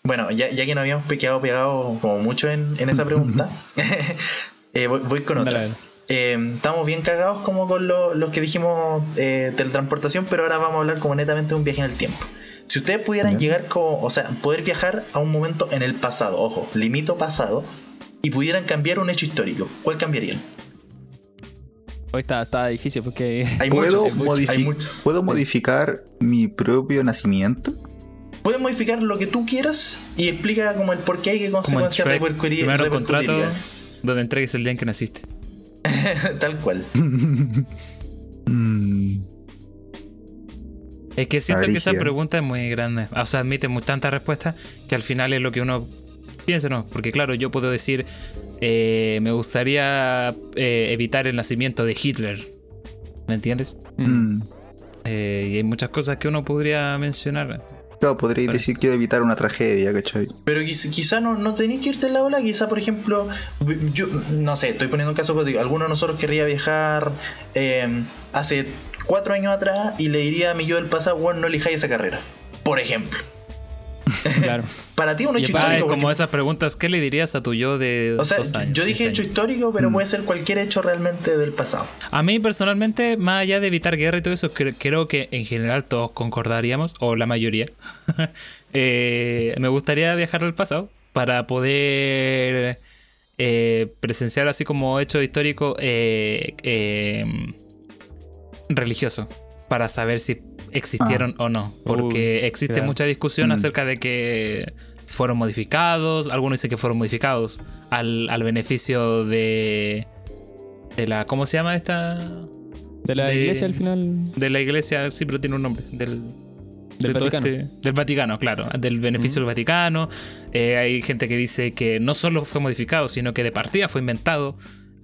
Bueno, ya, ya que nos habíamos quedado pegados como mucho en, en esa pregunta, eh, voy, voy con otra. Dale, dale. Eh, estamos bien cagados como con lo, lo que dijimos eh, teletransportación, pero ahora vamos a hablar como netamente de un viaje en el tiempo. Si ustedes pudieran llegar como, o sea, poder viajar a un momento en el pasado, ojo, limito pasado, y pudieran cambiar un hecho histórico, ¿cuál cambiarían? Hoy está, está difícil porque Hay ¿Puedo, muchos, modifi- hay muchos. ¿Puedo modificar mi propio nacimiento? Puedes modificar lo que tú quieras y explica como el por qué hay que consecuencias repercutir- primero contrato donde entregues el día en que naciste. Tal cual. Mm, Es que siento que esa pregunta es muy grande. O sea, admite muy tantas respuestas que al final es lo que uno piensa, ¿no? Porque claro, yo puedo decir, eh, me gustaría eh, evitar el nacimiento de Hitler. ¿Me entiendes? mm. Eh, y hay muchas cosas que uno podría mencionar. Claro, podría Parece- decir quiero evitar una tragedia, ¿cachai? Pero quiz- quizá no, no tenéis que irte en la ola, quizá por ejemplo, yo no sé, estoy poniendo un caso hipotético, alguno de nosotros querría viajar eh, hace cuatro años atrás y le diría a mi yo del pasado, bueno, no elijáis esa carrera. Por ejemplo. claro. Para ti un Y hecho Ah, es histórico. como porque- esas preguntas, ¿qué le dirías a tu yo de o sea, dos años? yo dije hecho años? histórico, pero Mm. puede ser cualquier hecho realmente del pasado. A mí personalmente, más allá de evitar guerra y todo eso, cre- creo que en general todos concordaríamos, o la mayoría, eh, me gustaría viajar al pasado para poder eh, presenciar así como hecho histórico eh, eh, religioso, para saber si existieron o no, porque existe claro. mucha discusión Mm. acerca de que fueron modificados, algunos dicen que fueron modificados al, al beneficio de, de la, ¿cómo se llama esta? De la De- iglesia al final. De la iglesia, sí, pero tiene un nombre. Del, Del de Vaticano. este- del Vaticano, claro. Del beneficio del Vaticano. Eh, hay gente que dice que no solo fue modificado, sino que de partida fue inventado.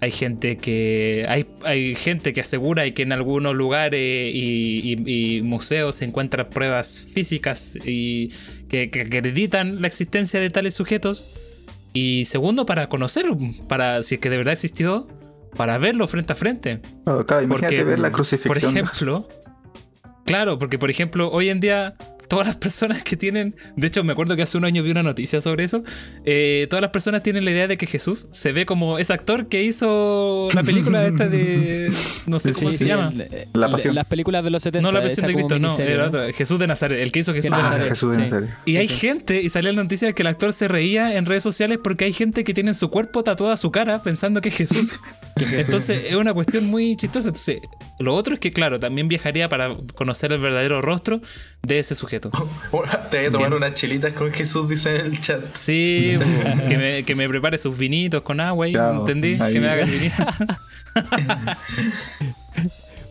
Hay gente que. Hay, hay gente que asegura que en algunos lugares y, y- y museos se encuentran pruebas físicas y que, que acreditan la existencia de tales sujetos. Y segundo, para conocerlo, para si es que de verdad existió, para verlo frente a frente. Claro, claro, imagínate Porque, ver la Por crucifixión. ejemplo, claro, porque por ejemplo, hoy en día todas las personas que tienen, de hecho me acuerdo que hace un año vi una noticia sobre eso, eh, todas las personas tienen la idea de que Jesús se ve como ese actor que hizo la película esta de, no sé cómo Sí, se sí, llama. el- La Pasión. Las películas de los 70. No la esa versión de Cristo, no, Jesús de Nazaret, el que hizo Jesús de Nazaret. Jesús de Sí. Nazaret. Y hay Sí. gente, y salió la noticia de que el actor se reía en redes sociales porque hay gente que tiene en su cuerpo tatuada su cara pensando que es Jesús. Entonces es una cuestión muy chistosa. Entonces, lo otro es que, claro, también viajaría para conocer el verdadero rostro de ese sujeto. Te voy a tomar Bien. unas chelitas con Jesús, dice en el chat. Sí, que me, que me prepare sus vinitos con agua, y, Claro, ¿entendí? ahí. Que me haga el vinito.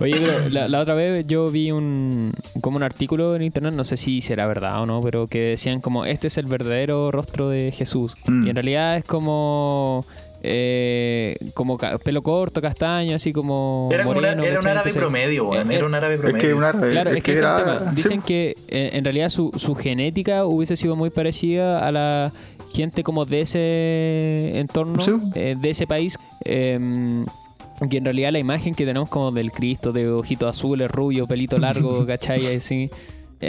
Oye, pero la, la otra vez yo vi un como un artículo en internet, no sé si será verdad o no, pero que decían como este es el verdadero rostro de Jesús. Mm. Y en realidad es como eh, como ca- pelo corto, castaño, así como Era, como una- moreno, era un árabe Entonces, promedio, eh, Era un árabe Es promedio. que un árabe. Claro, es, que, era. tema. sí, Dicen que eh, en realidad su, su genética hubiese sido muy parecida a la gente como de ese entorno, Sí. eh, de ese país. eh, que en realidad la imagen que tenemos como del Cristo, de ojitos azules, rubio, pelito largo, ¿cachai? Así,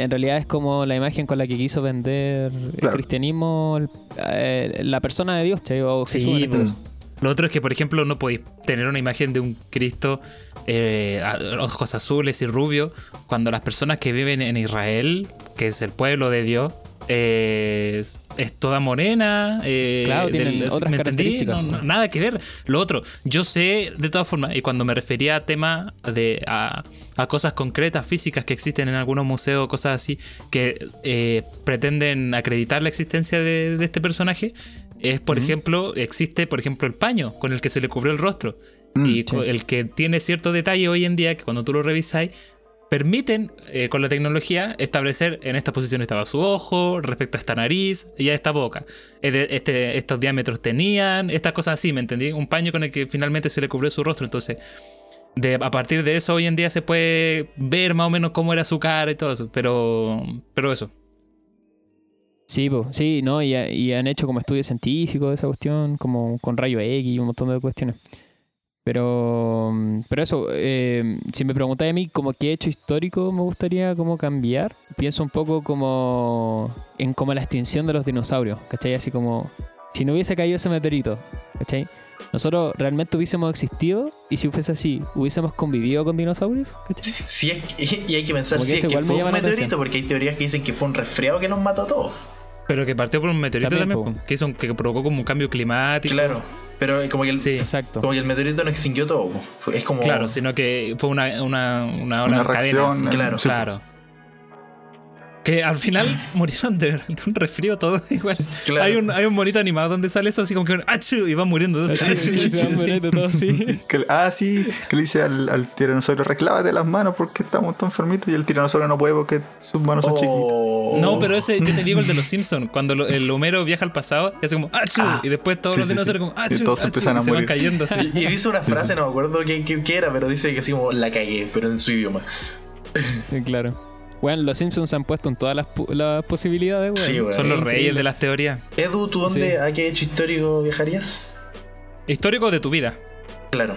en realidad es como la imagen con la que quiso vender el cristianismo el- eh, la persona de Dios. O Jesús Sí, este po. caso. Lo otro es que, por ejemplo, no podéis tener una imagen de un Cristo eh, ojos azules y rubio cuando las personas que viven en Israel, que es el pueblo de Dios, eh, es, es toda morena. eh, Claro, tienen otras ¿me entendí? características. No, no, nada que ver. Lo otro, yo sé de todas formas, y cuando me refería a temas de a, a cosas concretas, físicas que existen en algunos museos, cosas así, que eh, pretenden acreditar la existencia de, de este personaje, es, por ejemplo, existe, por ejemplo, el paño con el que se le cubrió el rostro. Mm, y el que tiene cierto detalle hoy en día, que cuando tú lo revisáis, permiten eh, con la tecnología establecer en esta posición estaba su ojo, respecto a esta nariz y a esta boca. Este, estos diámetros tenían, estas cosas así, ¿me entendí? Un paño con el que finalmente se le cubrió su rostro. Entonces, a partir de eso hoy en día se puede ver más o menos cómo era su cara y todo eso. Pero, pero eso. Sí, sí, ¿no? Y, y han hecho como estudios científicos de esa cuestión, como con rayo X y un montón de cuestiones. Pero, pero eso, eh, si me preguntáis a mí como qué hecho histórico me gustaría como cambiar, pienso un poco como en como la extinción de los dinosaurios, ¿cachai? Así como si no hubiese caído ese meteorito, ¿cachai? Nosotros realmente hubiésemos existido y si fuese así, hubiésemos convivido con dinosaurios, ¿cachai? Si es que- y hay que pensar si es que me fue un meteorito, porque hay teorías que dicen que fue un resfriado que nos mató a todos. Pero que partió por un meteorito También, también, po. po, que, hizo, un- que provocó como un cambio climático. Claro, pero como que el, Sí. Exacto. como que el meteorito no extinguió todo. po. Es como. Claro, sino que fue una, una, una, Una una cadena, reacción. así. claro, sí, Claro. Que al final murieron de, de un resfrío todo igual. Claro. Hay, un, hay un bonito animado donde sale eso así como que ¡Achu! y van muriendo. Ah, sí, que le dice al, al tiranosaurio, reclávate las manos porque estamos tan enfermitos y el tiranosaurio no puede porque sus manos son chiquitas. Oh. No, pero ese yo te digo el de los Simpsons, cuando lo- el Homero viaja al pasado y hace como ¡Achu! Ah, y después todos sí, los dinosaurios sí. como Y ¡Achu! todos ¡Achu! empiezan a y se van cayendo así. Y, y dice una frase, no me acuerdo qué, qué- qué era, pero dice que así como la cagué, pero en su idioma. Claro. Bueno, los Simpsons se han puesto en todas las, posibilidades, weón. Sí, weón. Son los Increíble. reyes de las teorías. Edu, ¿tú dónde, Sí. a qué hecho histórico viajarías? Históricos de tu vida. Claro.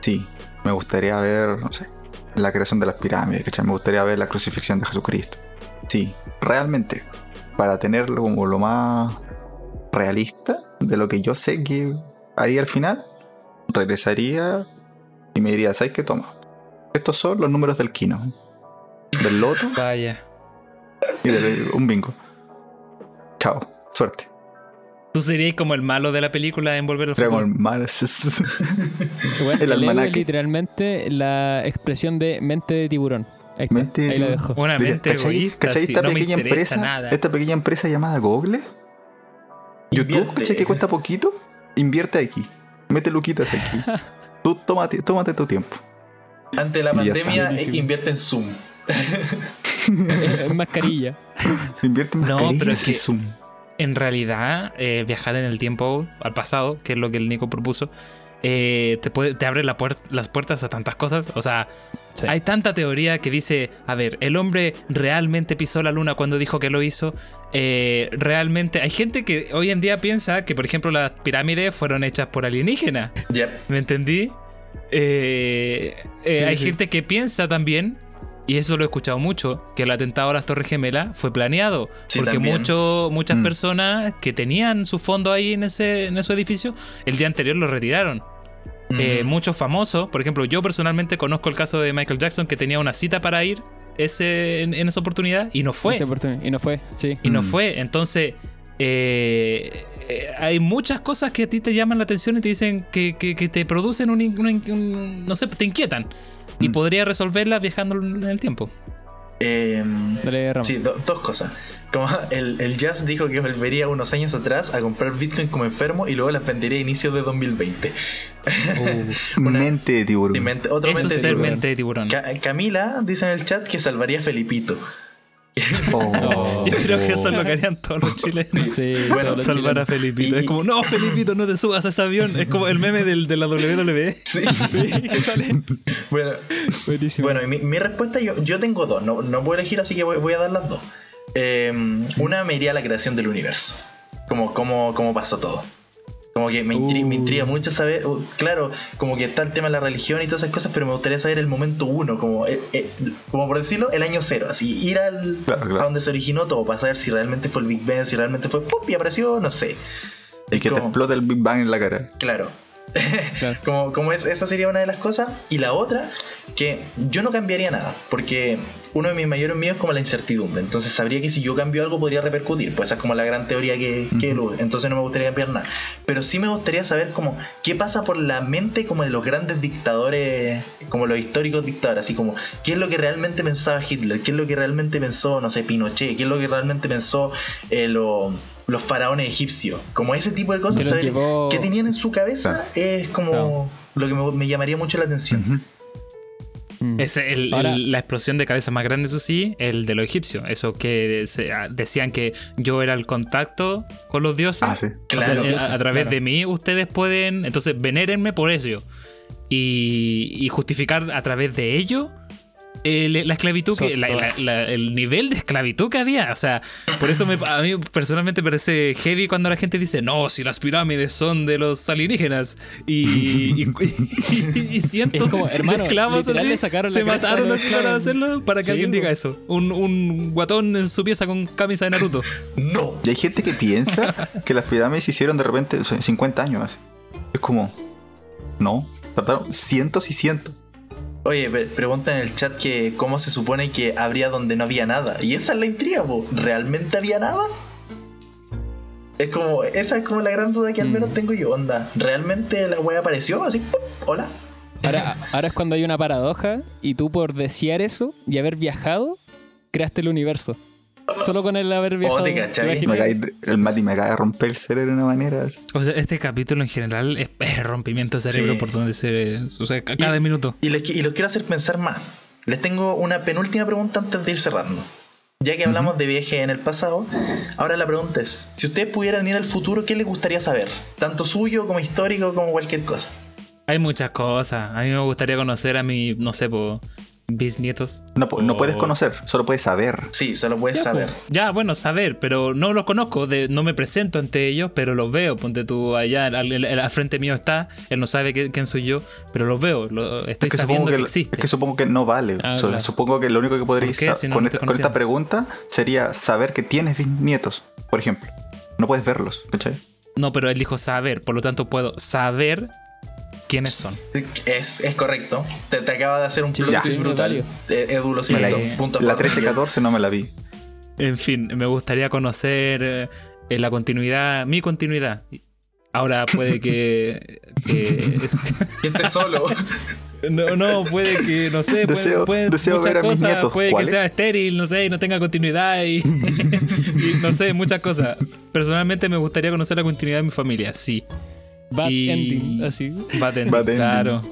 Sí, me gustaría ver, no sé, la creación de las pirámides, ¿cachai? Me gustaría ver la crucifixión de Jesucristo. Sí, realmente, para tenerlo como lo más realista de lo que yo sé que haría al final, regresaría y me diría, ¿sabes qué toma? Estos son los números del Kino, del Loto Vaya. y de un bingo. Chao, suerte. Tú serías como el malo de la película en Volver al Sería como Futuro. el mal. Bueno, El almanaque. es literalmente la expresión de mente de tiburón. Ahí, está, Mente de ahí tiburón. dejo. Una mente ¿Cachai, egoísta. ¿cachai esta pequeña empresa? nada. Esta pequeña empresa llamada Google. YouTube, Invierte. ¿cachai? Que cuesta poquito. Invierte aquí. Mete luquitas aquí. Tú tómate, tómate tu tiempo. Antes de la pandemia, invierte en Zoom. Es mascarilla. Invierte en No, mascarillas pero es que- Zoom. En realidad, eh, viajar en el tiempo al pasado, que es lo que el Nico propuso, eh, te, puede, te abre la puer- las puertas a tantas cosas. O sea, Sí. hay tanta teoría que dice, a ver, el hombre realmente pisó la luna cuando dijo que lo hizo. Eh, realmente, hay gente que hoy en día piensa que, por ejemplo, las pirámides fueron hechas por alienígenas. Ya. ¿Me entendí? Eh, eh, Sí, hay sí. gente que piensa también, y eso lo he escuchado mucho, que el atentado a las Torres Gemelas fue planeado. Sí, porque mucho, muchas Mm. personas que tenían su fondo ahí en ese, en ese edificio, el día anterior lo retiraron. Eh, Mm. muchos famosos, por ejemplo, yo personalmente conozco el caso de Michael Jackson que tenía una cita para ir ese, en, en esa oportunidad y no fue. Y no fue, sí. Y no Mm. fue. Entonces, eh, eh, hay muchas cosas que a ti te llaman la atención y te dicen que, que- que te producen un, un- No sé, te inquietan. Y Mm. podría resolverlas viajando en el tiempo. Em, Dale. Sí, do- dos cosas. Como el, el Jazz dijo que volvería unos años atrás a comprar Bitcoin como enfermo y luego las vendería a inicios de 2020. Una- Mente de tiburón. Mente- otro Eso mente es de ser tiburón. mente de tiburón. Ca- Camila dice en el chat que salvaría a Felipito. Oh. Yo creo que eso es lo que harían todos los chilenos. Sí, Bueno, todos los Salvar a. Felipito. Y- Es como, no, Felipito, no te subas a ese avión. Es como el meme del, de la WWE. Sí. Sí, que sale. bueno, Buenísimo. bueno y mi, mi respuesta yo, yo tengo dos. No, no puedo elegir, así que voy, voy a dar las dos. Em, una me iría a la creación del universo. Como, como, como pasó todo. Como que me, intri- Uh. me intriga mucho saber, uh, claro, como que está el tema de la religión y todas esas cosas, pero me gustaría saber el momento uno, como, eh, eh, como por decirlo, el año cero, así, ir al, Claro, claro. a donde se originó todo, para saber si realmente fue el Big Bang, si realmente fue, ¡pum! y apareció, no sé. Y que te explota el Big Bang en la cara. Claro. Claro. como, como es, esa sería una de las cosas. Y la otra, que yo no cambiaría nada, porque uno de mis mayores miedos es como la incertidumbre. Entonces sabría que si yo cambio algo podría repercutir. Pues esa es como la gran teoría que, Entonces no me gustaría cambiar nada. Pero sí me gustaría saber como qué pasa por la mente como de los grandes dictadores, como los históricos dictadores. Así como, ¿qué es lo que realmente pensaba Hitler? ¿Qué es lo que realmente pensó, no sé, Pinochet? ¿Qué es lo que realmente pensó eh, lo- los faraones egipcios? Como ese tipo de cosas. Saber llevó- ¿Qué tenían en su cabeza? Es como lo que me, me llamaría mucho la atención. Mm. Es el- Ahora- el- la explosión de cabeza más grande, eso sí, el de los egipcios. Eso que se- decían que yo era el contacto con los dioses. Ah, sí. O sea, eh, a, a través claro. de mí ustedes pueden, entonces venérenme por ello. Y, y justificar a través de ello el- la esclavitud, que, Son la- todas. la- la- el nivel de esclavitud que había. O sea, por eso me- a mí personalmente parece heavy cuando la gente dice, no, si las pirámides son de los alienígenas y, y, y- y cientos de esclavos así se mataron así para hacerlo, para que Sí, alguien diga eso. Un, un guatón en su pieza con camisa de Naruto. No. Y hay gente que piensa que las pirámides se hicieron de repente o sea, 50 años. así. Es como, no, trataron cientos y cientos. Oye, pregunta en el chat que cómo se supone que habría donde no había nada. Y esa es la intriga, po. ¿realmente había nada? Es como, esa es como la gran duda que al Mm. menos tengo yo, onda. ¿Realmente la wea apareció? Así, ¡pum! hola. Ahora, ahora es cuando hay una paradoja y tú por desear eso y haber viajado, creaste el universo. Solo con el haber viajado. te cachai. ¿te Me de- el Mati me acaba de romper el cerebro de una manera. así. O sea, este capítulo en general es, es rompimiento de cerebro Sí. por donde se. O sea, ca- cada minuto. Y, les, y los quiero hacer pensar más. Les tengo una penúltima pregunta antes de ir cerrando. Ya que hablamos de viaje en el pasado, ahora la pregunta es, si ustedes pudieran ir al futuro, ¿qué les gustaría saber? Tanto suyo como histórico como cualquier cosa. Hay muchas cosas. A mí me gustaría conocer a mi, no sé, po, bisnietos. No, no puedes conocer, solo puedes saber. Sí, solo puedes Ya, saber. po. Ya, bueno, saber, pero no los conozco, de, no me presento ante ellos, pero los veo. Ponte tú allá, al, al- al frente mío está, él no sabe qué- quién soy yo, pero los veo, lo- estoy Es que, sabiendo que, que, existe. es que supongo que no vale. Ah, claro. Supongo que lo único que podrías Si no con, esta, con esta pregunta sería saber que tienes bisnietos, por ejemplo. No puedes verlos, ¿cachai? No, pero él dijo saber, por lo tanto puedo saber quiénes son. Es, es correcto. Te, te acaba de hacer un twist sí, brutal. válido. Eh, Edu, lo la, siento. hice. Punto la aparte. 13-14 no me la vi. En fin, me gustaría conocer eh, la continuidad, mi continuidad. Ahora puede que. que- solo. no, no, puede que, no sé, puede, Deseo- puede- deseo muchas ver a mis cosas, nietos. Puede que sea estéril, no sé, y no tenga continuidad y, y no sé, muchas cosas. Personalmente me gustaría conocer la continuidad de mi familia, sí. Bad Y- ending, así. Bad ending, Bad ending. claro.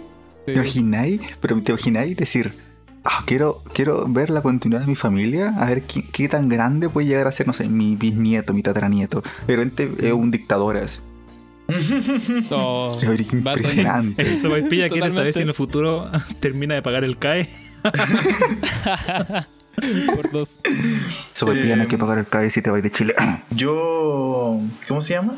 ¿Te imagináis? Pero te imagináis decir, ah, quiero, quiero ver la continuidad de mi familia, a ver qué, qué tan grande puede llegar a ser, no sé, mi bisnieto, mi tataranieto. De repente es un dictador así. No, Es impresionante. Eso pilla quiere saber si en el futuro termina de pagar el CAE. por dos. Ti no hay que Eh, pagar el CAE si te vas de Chile. Yo. ¿Cómo se llama?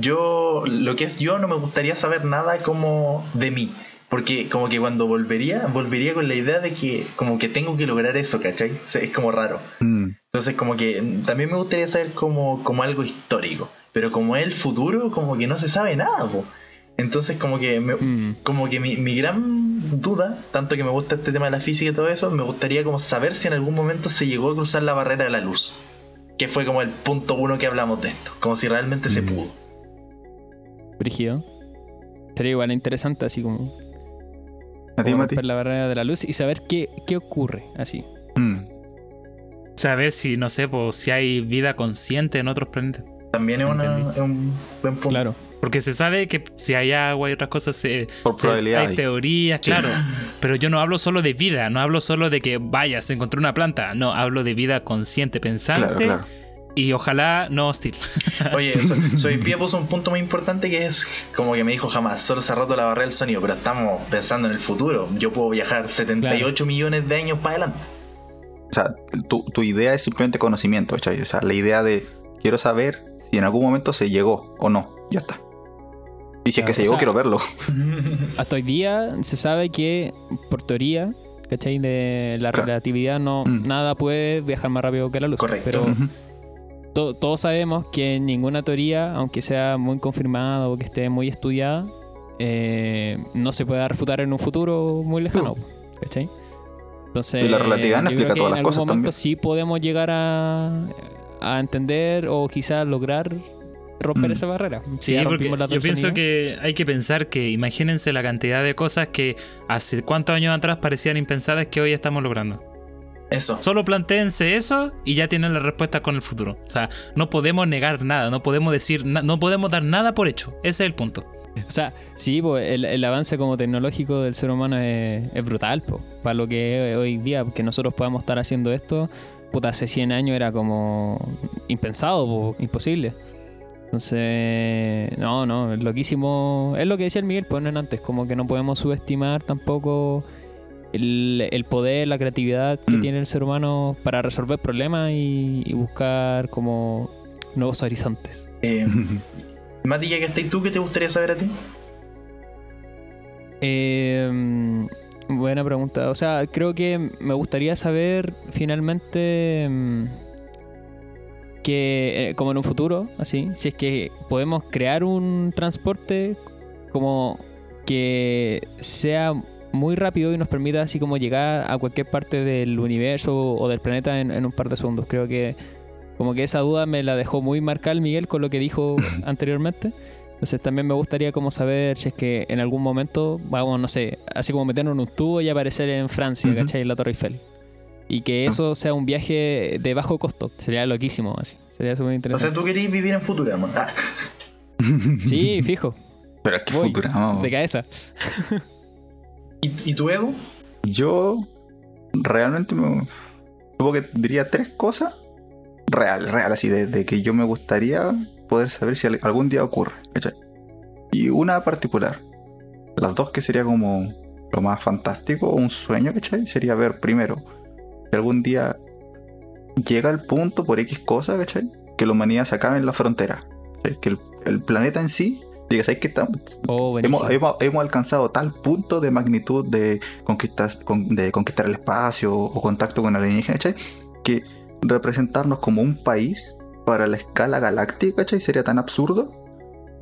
Yo. Lo que es yo no me gustaría saber nada como de mí. Porque como que cuando volvería, volvería con la idea de que como que tengo que lograr eso, ¿cachai? O sea, es como raro. Mm. Entonces como que también me gustaría saber como, como algo histórico. Pero como es el futuro, como que no se sabe nada, po. Entonces como que me- Mm. como que mi, mi gran duda, tanto que me gusta este tema de la física y todo eso, me gustaría como saber si en algún momento se llegó a cruzar la barrera de la luz. Que fue como el punto uno que hablamos de esto. Como si realmente se Mm. pudo. Brígido. Sería igual interesante, así como, ¿A ti, Mati? la barrera de la luz y saber qué, qué ocurre, así. Mm. Saber si, no sé, pues, si hay vida consciente en otros planetas. También es, una- es un buen punto. Claro. Porque se sabe que si hay agua y otras cosas, se, Por se- probabilidad hay hay. teorías, Sí. claro. Pero yo no hablo solo de vida, no hablo solo de que vaya, se encontró una planta. No, hablo de vida consciente, pensante Claro, claro. Y ojalá no hostil. Oye, so- Soy Pía puso un punto muy importante que es como que me dijo jamás, solo se ha roto la barrera del sonido, pero estamos pensando en el futuro. Yo puedo viajar 78 millones de años para adelante. O sea, tu, tu idea es simplemente conocimiento, ¿cachai? O sea, la idea de quiero saber si en algún momento se llegó o no. Ya está. Y si es Claro, que se llegó, sea- quiero verlo. Hasta hoy día se sabe que, por teoría, ¿cachai? De la Claro. relatividad, no Mm. nada puede viajar más rápido que la luz. Correcto. Pero. To- todos sabemos que ninguna teoría, aunque sea muy confirmada o que esté muy estudiada, eh, no se puede refutar en un futuro muy lejano. ¿Cachai? Entonces, Y la relatividad no yo explica creo que todas en las algún cosas momento también. sí podemos llegar a, a entender o quizás lograr romper Mm. esa barrera. Si Sí, porque yo pienso que hay que pensar que imagínense la cantidad de cosas que hace cuántos años atrás parecían impensadas que hoy estamos logrando. Eso. Solo plantéense eso y ya tienen la respuesta con el futuro. O sea, no podemos negar nada, no podemos decir, no podemos dar nada por hecho. Ese es el punto. O sea, sí, pues, el, el avance como tecnológico del ser humano es, es brutal, po, para lo que es hoy día, que nosotros podamos estar haciendo esto, puta, hace 100 años era como impensado, po, imposible. Entonces, no, no, es loquísimo. Es lo que decía el Miguel, pues, no antes, como que no podemos subestimar tampoco el, el poder, la creatividad que Mm. tiene el ser humano para resolver problemas y, y buscar como nuevos horizontes. Eh, Mati, ya que estás tú, ¿qué te gustaría saber a ti? Eh, buena pregunta. O sea, creo que me gustaría saber finalmente mm, que, eh, como en un futuro, así, si es que podemos crear un transporte como que sea muy rápido y nos permita así como llegar a cualquier parte del universo o del planeta en, en un par de segundos. Creo que como que esa duda me la dejó muy marcada el Miguel con lo que dijo anteriormente. Entonces también me gustaría como saber si es que en algún momento vamos, no sé, así como meternos en un tubo y aparecer en Francia. ¿cachai? En la Torre Eiffel. Y que eso sea un viaje de bajo costo. Sería loquísimo, así. Sería súper O sea, interesante. tú querías vivir en Futurama. Ah, Sí, fijo. Pero es que Voy, Futurama. De cabeza. ¿Y, ¿Y tú, Edu? Yo realmente me, supongo que diría tres cosas real, real, así de, que yo me gustaría poder saber si al- algún día ocurre, ¿cachai? Y una particular. Las dos que sería como lo más fantástico, un sueño, ¿cachai? Sería ver primero si algún día llega el punto por X cosa, ¿cachai? Que la humanidad se acabe en la frontera. ¿cachai? Que el planeta en sí, diga, ¿sabes qué? Estamos- Oh. Hemos, hemos- hemos alcanzado tal punto de magnitud de, conquistas, con- de conquistar el espacio o contacto con alienígenas, ¿cachai? Que representarnos como un país para la escala galáctica, ¿cachai? Sería tan absurdo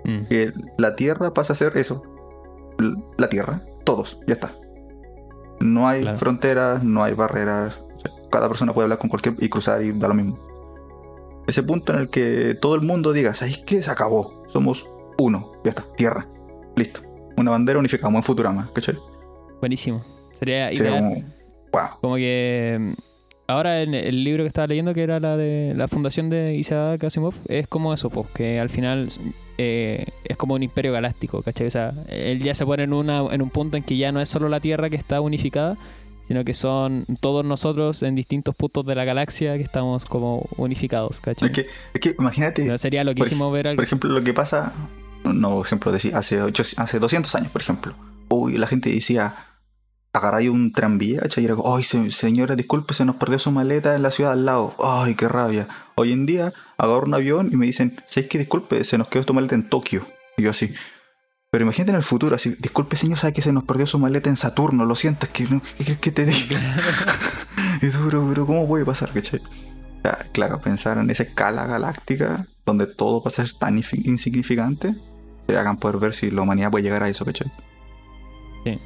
Mm. que la Tierra pasa a ser eso. La Tierra, todos, ya está. No hay Claro. fronteras, no hay barreras. Cada persona puede hablar con cualquier y cruzar y da lo mismo. Ese punto en el que todo el mundo diga, ¿sabéis qué? Se acabó. Somos uno, ya está, Tierra. Listo. Una bandera unificada, como en Futurama, ¿cachai? Buenísimo. Sería Sería ideal. como, wow. Como que mm, ahora en el libro que estaba leyendo, que era la de la fundación de Isaac Asimov, es como eso, pues, que al final eh, es como un imperio galáctico, ¿cachai? O sea, él ya se pone en, una, en un punto en que ya no es solo la Tierra que está unificada, sino que son todos nosotros en distintos puntos de la galaxia que estamos como unificados, ¿cachai? Es que, es que imagínate, sería loquísimo ver algo. por ejemplo, lo que pasa, no, ejemplo, decir, hace, ocho- hace 200 años, por ejemplo. Uy, la gente decía, agarráis un tranvía. Y era como, ay, se- señora, disculpe, se nos perdió su maleta en la ciudad al lado. Ay, qué rabia. Hoy en día, agarro un avión y me dicen, ¿sabes qué? Disculpe, se nos quedó tu maleta en Tokio. Y yo así. Pero imagínate en el futuro, así, disculpe señor, sabe que se nos perdió su maleta en Saturno, lo siento, es que no, ¿qué quieres que te diga? y tú, pero, pero, ¿cómo puede pasar, cachai? O sea, claro, pensar en esa escala galáctica donde todo pasa a ser tan insignificante, se hagan poder ver si la humanidad puede llegar a eso, ¿cachai? Sí.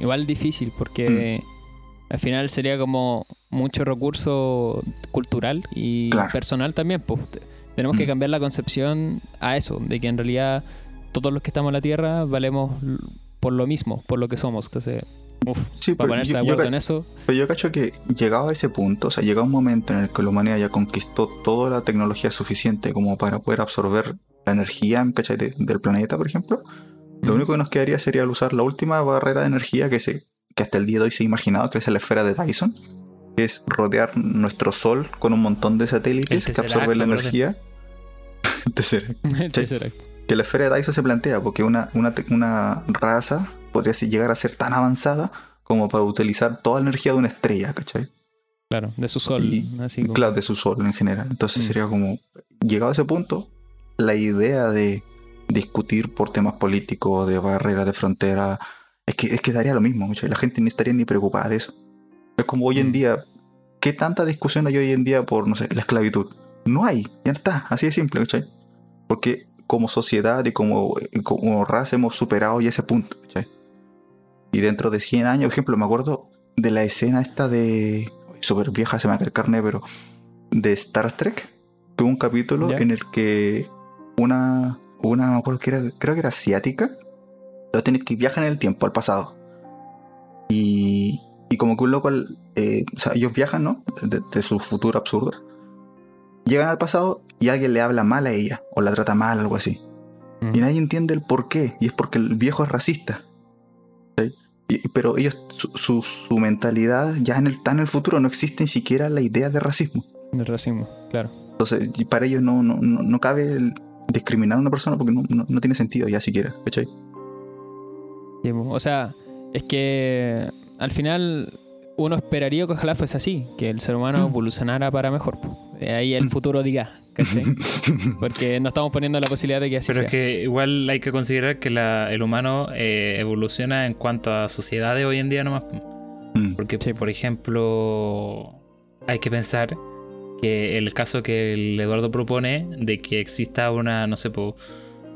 Igual difícil porque Mm. al final sería como mucho recurso cultural y Claro. personal también. Pues. Te- Tenemos que Mm. cambiar la concepción a eso, de que en realidad todos los que estamos en la Tierra valemos por lo mismo, por lo que somos. Entonces, uf, Sí, para ponerse yo, de acuerdo en eso, pero yo cacho que llegado a ese punto, o sea, llegado un momento en el que la humanidad ya conquistó toda la tecnología suficiente como para poder absorber la energía ¿cachai? de- del planeta, por ejemplo, lo único que nos quedaría sería usar la última barrera de energía que, se, que hasta el día de hoy se ha imaginado, que es la esfera de Dyson, que es rodear nuestro Sol con un montón de satélites que absorben la energía. El que la esfera de Dyson se plantea porque una, una, una raza podría llegar a ser tan avanzada como para utilizar toda la energía de una estrella, ¿cachai? claro, de su sol. Y- así como- Claro, de su sol en general. Entonces Mm. sería como, llegado a ese punto, la idea de discutir por temas políticos, de barreras, de frontera, es que, es que daría lo mismo. La gente ni estaría ni preocupada de eso. Es como hoy en Mm. día, ¿qué tanta discusión hay hoy en día por, no sé, la esclavitud? No hay, ya está, así de simple, ¿cachai? Porque como sociedad y como, como raza hemos superado ya ese punto, ¿cachai? Y dentro de 100 años, por ejemplo, me acuerdo de la escena esta de... Súper vieja, se me a caer carne, pero... De Star Trek. Que hubo un capítulo Ya. en el que una... Una, me acuerdo que era... Creo que era asiática. Lo tiene que viaja en el tiempo, al pasado. Y... Y como que un loco... eh, o sea, ellos viajan, ¿no? De, de su futuro absurdo. Llegan al pasado y alguien le habla mal a ella. O la trata mal, algo así. Mm. Y nadie entiende el por qué. Y es porque el viejo es racista. ¿sí? Y- pero ellos, su, su- su mentalidad ya en el, está en el futuro, no existe ni siquiera la idea de racismo. El racismo, claro. Entonces, para ellos no, no, no, no cabe el discriminar a una persona porque no, no- no tiene sentido ya siquiera. ¿cachai? Sí, o sea, es que al final uno esperaría que ojalá fuese así, que el ser humano Mm. evolucionara para mejor. Eh, Ahí el futuro dirá, ¿cachai? Porque no estamos poniendo la posibilidad de que así Pero sea. es que igual hay que considerar que la- el humano eh, evoluciona en cuanto a sociedades hoy en día nomás. Mm. Porque, Sí. por ejemplo, hay que pensar que el caso que el Eduardo propone de que exista una, no sé,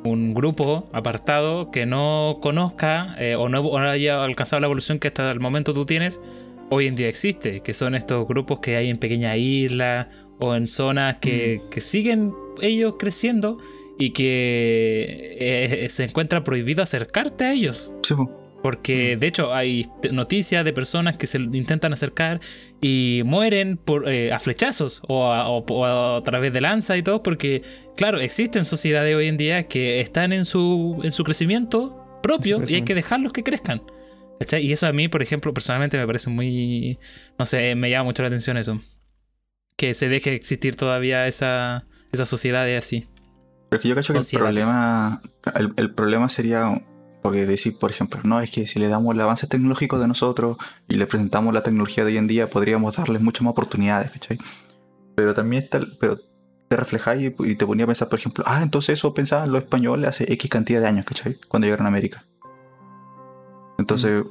un grupo apartado que no conozca eh, o, no, o no haya alcanzado la evolución que hasta el momento tú tienes, hoy en día existe, que son estos grupos que hay en pequeñas islas o en zonas que, que siguen ellos creciendo y que eh, se encuentra prohibido acercarte a ellos. Sí, po. Porque de hecho hay noticias de personas que se intentan acercar y mueren por, eh, a flechazos o a, o- o a través de lanza y todo. Porque, claro, existen sociedades hoy en día que están en su, en su crecimiento propio y hay que dejarlos que crezcan. ¿Cachai? Y eso a mí, por ejemplo, personalmente me parece muy... No sé, me llama mucho la atención eso. Que se deje existir todavía esa, esas sociedades así. Pero que yo cacho que el problema, el, el problema sería, porque decir, por ejemplo, no, es que si le damos el avance tecnológico de nosotros y le presentamos la tecnología de hoy en día, podríamos darles muchas más oportunidades, ¿cachai? Pero también está, pero te reflejáis y, y te ponía a pensar, por ejemplo, ah, entonces eso pensaban los españoles hace X cantidad de años, ¿cachai? Cuando llegaron a América. Entonces,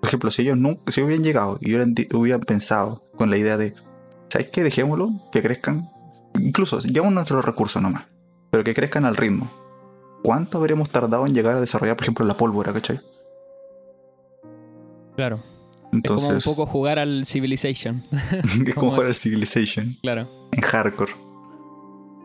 por ejemplo, si ellos nunca, si hubieran llegado y hubieran, hubieran pensado con la idea de, ¿sabes qué? Dejémoslo, que crezcan. Incluso, llevamos nuestros recursos nomás pero que crezcan al ritmo. ¿Cuánto habríamos tardado en llegar a desarrollar, por ejemplo, la pólvora, cachai? Claro. Entonces, es como un poco jugar al Civilization. es como como jugar al. Civilization claro. en hardcore.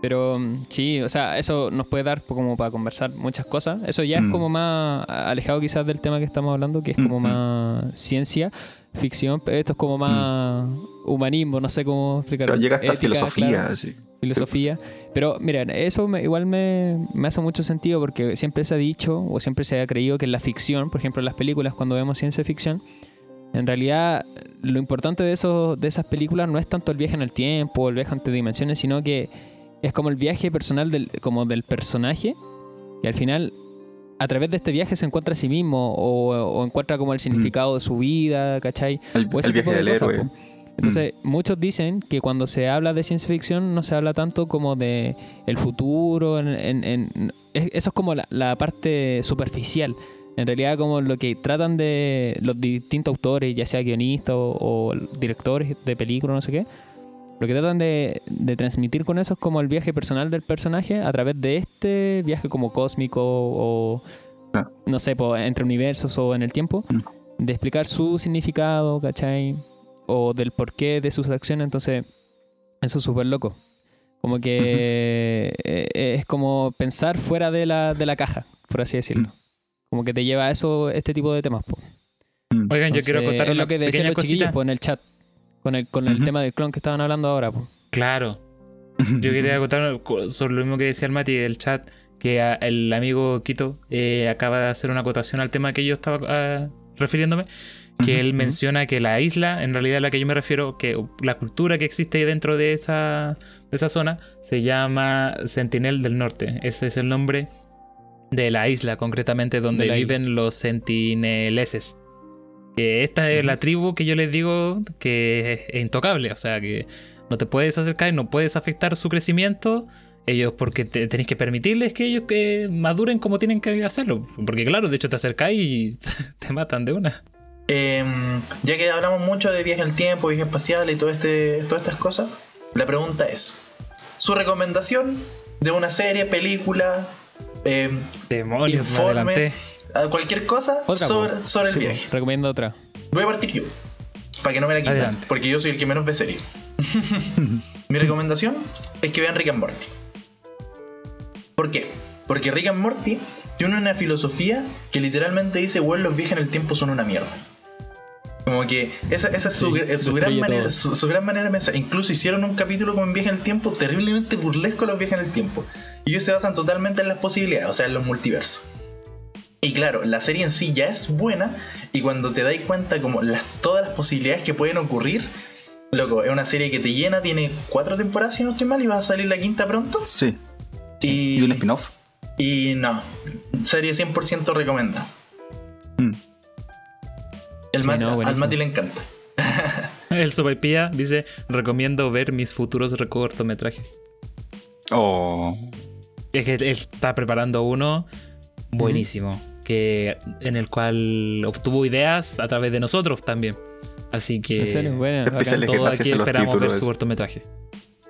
Pero mm, sí, o sea, eso nos puede dar como para conversar muchas cosas. Eso ya Mm. es como más alejado quizás del tema que estamos hablando, que es como Mm, mm. más ciencia, ficción. pero Esto es como más humanismo, no sé cómo explicarlo. Pero llega hasta Ética, filosofía, claro, así. filosofía. Pero mira, eso me- igual me, me hace mucho sentido porque siempre se ha dicho o siempre se ha creído que en la ficción, por ejemplo en las películas, cuando vemos ciencia ficción, en realidad lo importante de, esos, de esas películas no es tanto el viaje en el tiempo, el viaje entre dimensiones, sino que es como el viaje personal del, como del personaje y al final a través de este viaje se encuentra a sí mismo o, o encuentra como el significado de su vida, ¿cachai? El, O ese el viaje tipo de del cosas, héroe. Entonces, muchos dicen que cuando se habla de ciencia ficción no se habla tanto como de el futuro, en, en- en- es- eso es como la, la parte superficial. En realidad, como lo que tratan de los distintos autores, ya sea guionistas o, o directores de películas, no sé qué, lo que tratan de, de transmitir con eso es como el viaje personal del personaje a través de este viaje como cósmico o, no sé, po, entre universos o en el tiempo, Mm. de explicar su significado, ¿cachai? O del porqué de sus acciones, entonces eso es súper loco. Como que eh, es como pensar fuera de la, de la caja, por así decirlo. Como que te lleva a eso, este tipo de temas. po. Mm. Oigan, yo quiero contar lo que decían los chiquillos cosita. po, en el chat, con el, con el tema del clon que estaban hablando ahora. po. Claro. Yo quería contar sobre lo mismo que decía el Mati del chat, que a- el amigo Quito eh, acaba de hacer una acotación al tema que yo estaba ah, refiriéndome, que él menciona que la isla, en realidad a la que yo me refiero, que la cultura que existe dentro de esa, de esa zona, se llama Sentinel del Norte. Ese es el nombre de la isla, concretamente donde viven los sentineleses. Que esta es la tribu que yo les digo que es intocable, o sea que no te puedes acercar y no puedes afectar su crecimiento. Ellos, porque te, tenéis que permitirles que ellos que maduren como tienen que hacerlo. Porque, claro, de hecho, te acercáis y te matan de una. Em, ya que hablamos mucho de viaje en el tiempo, viaje espacial y todo este, todas estas cosas, la pregunta es: ¿su recomendación de una serie, película, em, Demonios, me informe, adelanté. A cualquier cosa Otra, sobre, sobre el Sí, viaje? recomiendo otra. Voy a partir yo, para que no me la quiten, Adelante. porque yo soy el que menos ve serie. Mi recomendación es que vean Rick and Morty. ¿Por qué? Porque Rick and Morty tiene una filosofía que literalmente dice, bueno, los viajes en el tiempo son una mierda. Como que esa, esa es su, Sí, su gran manera, su, su gran manera de pensar. Incluso hicieron un capítulo con viajes en el tiempo terriblemente burlesco a los viajes en el tiempo. Y ellos se basan totalmente en las posibilidades, o sea, en los multiversos. Y claro, la serie en sí ya es buena y cuando te dais cuenta como las, todas las posibilidades que pueden ocurrir, loco, es una serie que te llena, tiene cuatro temporadas si no estoy mal y va a salir la quinta pronto. Sí. Y, ¿Y un spin-off? y no, serie 100% recomenda. Mm. El Sí, no, al. Mati le encanta. El Sopaipilla dice: Recomiendo ver mis futuros cortometrajes. Oh. Es que él está preparando uno buenísimo, que en el cual obtuvo ideas a través de nosotros también. Así que serio, bueno, bacán. Todos gracias aquí esperamos ver su cortometraje.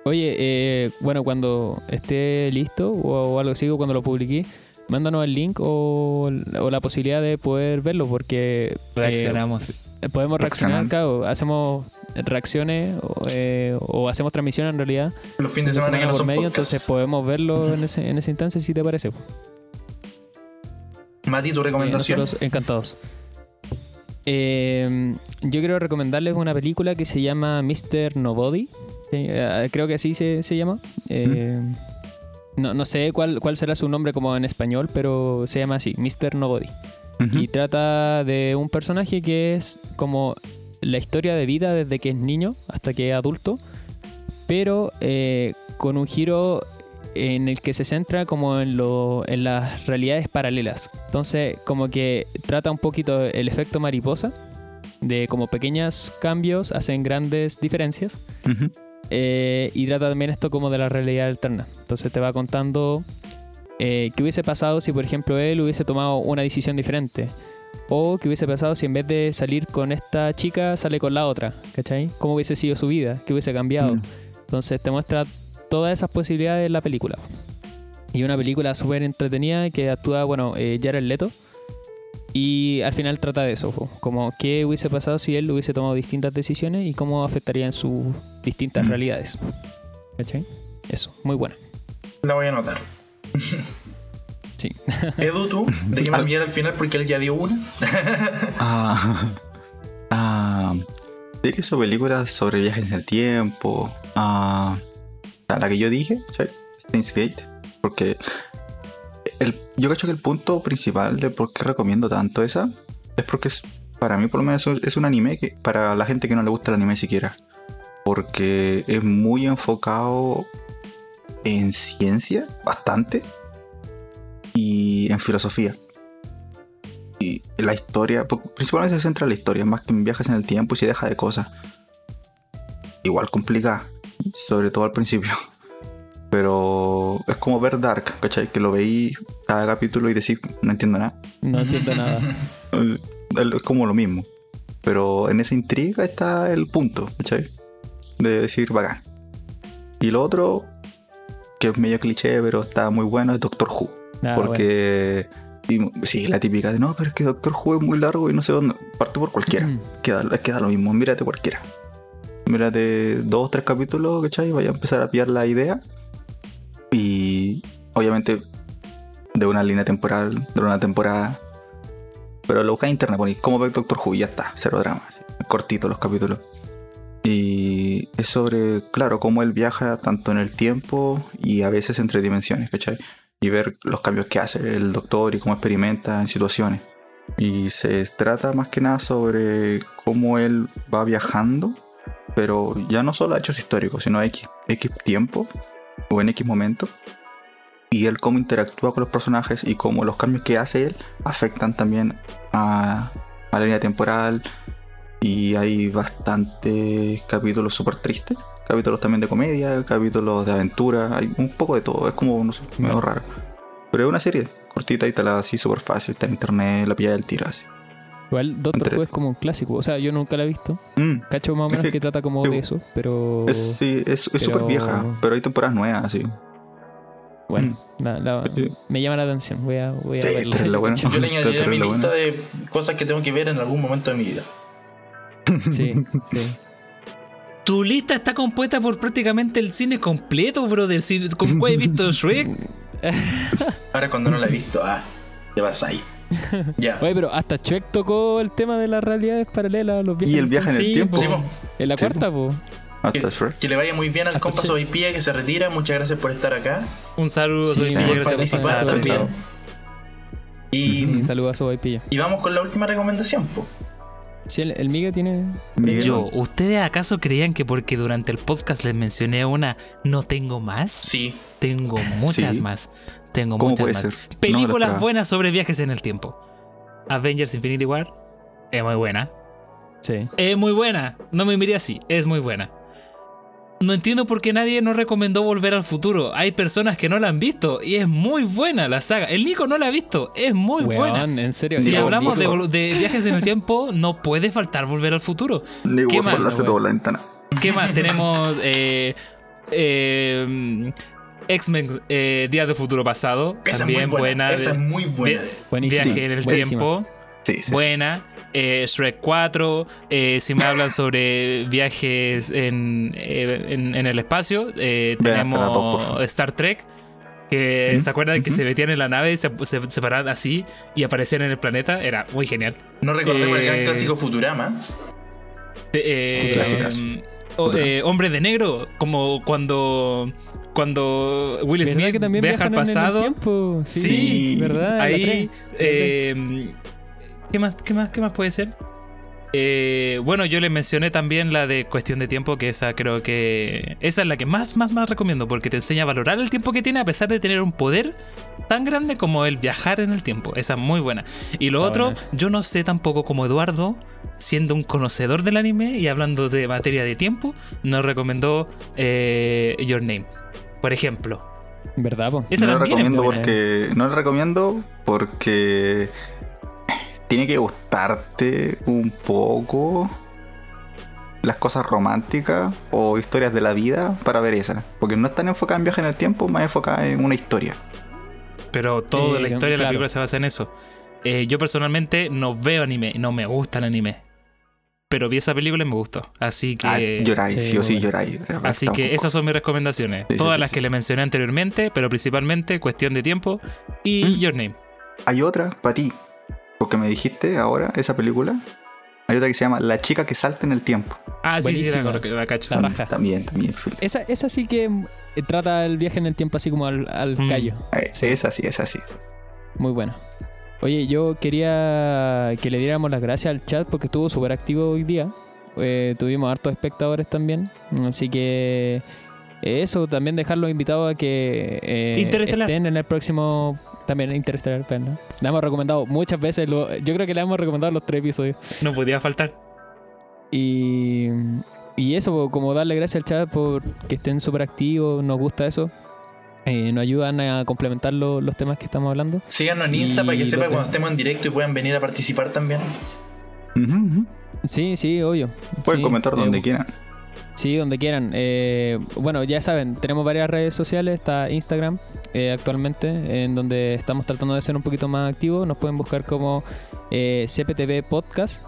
Oye, eh, bueno, cuando esté listo o, o algo así, o cuando lo publiqué, mándanos el link o, o la posibilidad de poder verlo, porque eh, Reaccionamos. podemos reaccionar, claro, hacemos reacciones o, eh, o hacemos transmisión en realidad Los fines de semana que no por son medio, podcast. entonces podemos verlo en ese, en ese instante si te parece. Mati, tu Eh, recomendación. nosotros encantados. Eh, yo quiero recomendarles una película que se llama Mr. Nobody. Eh, creo que así se, se llama. Eh, no, no sé cuál, cuál será su nombre como en español, pero se llama así, Mr. Nobody. Y trata de un personaje que es como la historia de vida desde que es niño hasta que es adulto, pero eh, con un giro en el que se centra como en, lo, en las realidades paralelas. Entonces, como que trata un poquito el efecto mariposa, de como pequeños cambios hacen grandes diferencias. Ujú. Eh, y trata también esto como de la realidad alterna. Entonces te va contando eh, qué hubiese pasado si, por ejemplo, él hubiese tomado una decisión diferente. O qué hubiese pasado si en vez de salir con esta chica sale con la otra. ¿Cachai? ¿Cómo hubiese sido su vida? ¿Qué hubiese cambiado? Mm. Entonces te muestra todas esas posibilidades en la película. Y una película súper entretenida que actúa, bueno, eh, Jared Leto. Y al final trata de eso, po, como qué hubiese pasado si él hubiese tomado distintas decisiones y cómo afectaría en sus distintas Mm. realidades. ¿Cachai? Eso, muy buena. La voy a anotar. Sí. Edu, tú, de qué me enviar al final porque él ya dio una. Ah, ah, series o películas sobre viajes en el tiempo. Ah, a la que yo dije, ¿sí? Steins. Porque el, yo creo que el punto principal de por qué recomiendo tanto esa es porque es, para mí, por lo menos, es un anime que para la gente que no le gusta el anime siquiera. Porque es muy enfocado en ciencia, bastante, y en filosofía y la historia, principalmente se centra en la historia, más que en viajes en el tiempo y se deja de cosas. Igual complicada, sobre todo al principio. Pero es como ver Dark, ¿cachai? Que lo veí cada capítulo y decís, no entiendo nada. No entiendo nada. Es como lo mismo. Pero en esa intriga está el punto, ¿cachai? De decir, bacán. Y lo otro, que es medio cliché, pero está muy bueno, es Doctor Who. Bueno. Porque, y, sí, la típica de no, pero es que Doctor Who es muy largo y no sé dónde. Parte por cualquiera. Mm. Queda, es que da lo mismo, mírate cualquiera. Mírate dos, tres capítulos, ¿cachai? Vaya a empezar a pillar la idea. Y obviamente de una línea temporal, de una temporada. Pero lo buscas en internet, ponéis ver Doctor Who y ya está, cero drama. así, Cortito los capítulos. Y es sobre, claro, cómo él viaja tanto en el tiempo y a veces entre dimensiones, ¿cachai? Y ver los cambios que hace el doctor y cómo experimenta en situaciones. Y se trata más que nada sobre cómo él va viajando, pero ya no solo a hechos históricos, sino a X, X tiempo o en X momento. Y él cómo interactúa con los personajes y cómo los cambios que hace él afectan también a, a la línea temporal. Y hay bastantes capítulos súper tristes, capítulos también de comedia, capítulos de aventura, hay un poco de todo, es como, no sé, medio raro. Pero es una serie cortita y te la así súper fácil, está en internet, la pilla del tiro así. Igual Doctor Who es como un clásico. O sea, yo nunca la he visto. Mm, Cacho más o Es menos que- que trata como sí, de eso, pero Es, sí, es es súper pero- vieja, pero hay temporadas nuevas, así. bueno, la- la- Sí. me llama la atención. Voy a, voy a Sí, verla. Yo le añadiré a mi lista buena. de cosas que tengo que ver en algún momento de mi vida. Sí, sí. Tu lista está compuesta por prácticamente el cine completo, brother. Si, ¿Cómo he visto Shrek? Ahora cuando no la he visto, ah, te vas ahí. Ya. Oye, pero hasta Chuck tocó el tema de las realidades paralelas, los viajes Y el viaje en el Sí, tiempo, Sí, po. En la Sí, cuarta, po. hasta Shrek. que le vaya muy bien al compa sí. Sobaipilla que se retira. Muchas gracias por estar acá. Un saludo, Sí, por Villa, gracias por pasar. también. Y, Un saludo a su Pilla. y vamos con la última recomendación. po. Sí, el, el Miguel tiene. Miguel, Yo, ¿ustedes acaso creían que porque durante el podcast les mencioné una, no tengo más? Sí. Tengo muchas Sí. más. Tengo ¿Cómo muchas puede más. ser? Películas buenas sobre viajes en el tiempo. Avengers Infinity War es muy buena. Sí. Es muy buena. No me miré así. Es muy buena. No entiendo por qué nadie nos recomendó Volver al Futuro. Hay personas que no la han visto y es muy buena la saga. El Nico no la ha visto. Es muy buena. En serio. Si Nico, hablamos de, Nico. viajes en el tiempo, no puede faltar Volver al Futuro. Ni ¿Qué más, la ventana. ¿Qué más? Tenemos eh, eh, X-Men eh, Días de Futuro Pasado. Esa también es muy buena. buena. Esa de- es muy buena. de- Buenísima. Viaje Sí, en el buenísima. tiempo. Sí, sí. sí. Buena. Eh, Shrek 4. eh, si me hablan sobre viajes en, eh, en, en el espacio, eh, tenemos. Star Trek. Que Sí. se acuerdan que Ujú. se metían en la nave y se, se, se paraban así y aparecían en el planeta. Era muy genial. No recordemos el gran Eh, clásico Futurama. Eh, o- eh, hombre de negro, como cuando cuando Will ¿Verdad Smith que también viaja al pasado. Sí, Sí, ¿verdad? Ahí, eh, ¿qué más, qué más, qué más puede ser? Eh, bueno, yo les mencioné también la de cuestión de tiempo, que esa creo que esa es la que más, más, más recomiendo, porque te enseña a valorar el tiempo que tiene a pesar de tener un poder tan grande como el viajar en el tiempo. Esa es muy buena. Y lo Está otro, yo no sé tampoco como Eduardo, siendo un conocedor del anime y hablando de materia de tiempo, nos recomendó eh, Your Name, por ejemplo. ¿Verdad, po? Esa no lo recomiendo porque. No lo recomiendo porque. Tiene que gustarte un poco las cosas románticas o historias de la vida para ver esa. Porque no es tan enfocada en viaje en el tiempo, más enfocada en una historia. Pero toda Eh, la historia de la película se basa en eso. Eh, yo personalmente no veo anime, no me gusta el anime. Pero vi esa película y me gustó. Así que. Ah, lloráis, sí, sí, o sí lloráis. O sea, Así que poco. esas son mis recomendaciones. Sí, Todas sí, las sí. que le mencioné anteriormente, pero principalmente cuestión de tiempo y Mm. Your Name. Hay otra para ti. Porque me dijiste ahora, esa película. Hay otra que se llama La chica que salta en el tiempo. Ah, sí, sí, la, Buenísima. la cacho. La raja. También, también. Esa, esa sí que eh, trata el viaje en el tiempo así como al, al Mm. callo. Eh, Sí. Es así, es así. Muy buena. Oye, yo quería que le diéramos las gracias al chat porque estuvo súper activo hoy día. Eh, tuvimos hartos espectadores también. Así que eh, eso, también dejarlos invitados a que eh, estén en el próximo... También Interestelar, ¿no? Le hemos recomendado muchas veces, lo- yo creo que le hemos recomendado los tres episodios. No podía faltar. Y, y eso, como darle gracias al chat por que estén súper activos, nos gusta eso. Eh, nos ayudan a complementar lo- los temas que estamos hablando. Síganos en Insta Y para que sepa los cuando estemos en directo y puedan venir a participar también. Ujú, ujú. Sí, sí, obvio. Pueden Sí, comentar eh, donde quieran. Sí, donde quieran. Eh, bueno, ya saben, tenemos varias redes sociales. Está Instagram eh, actualmente, en donde estamos tratando de ser un poquito más activos. Nos pueden buscar como eh, CPTV Podcast.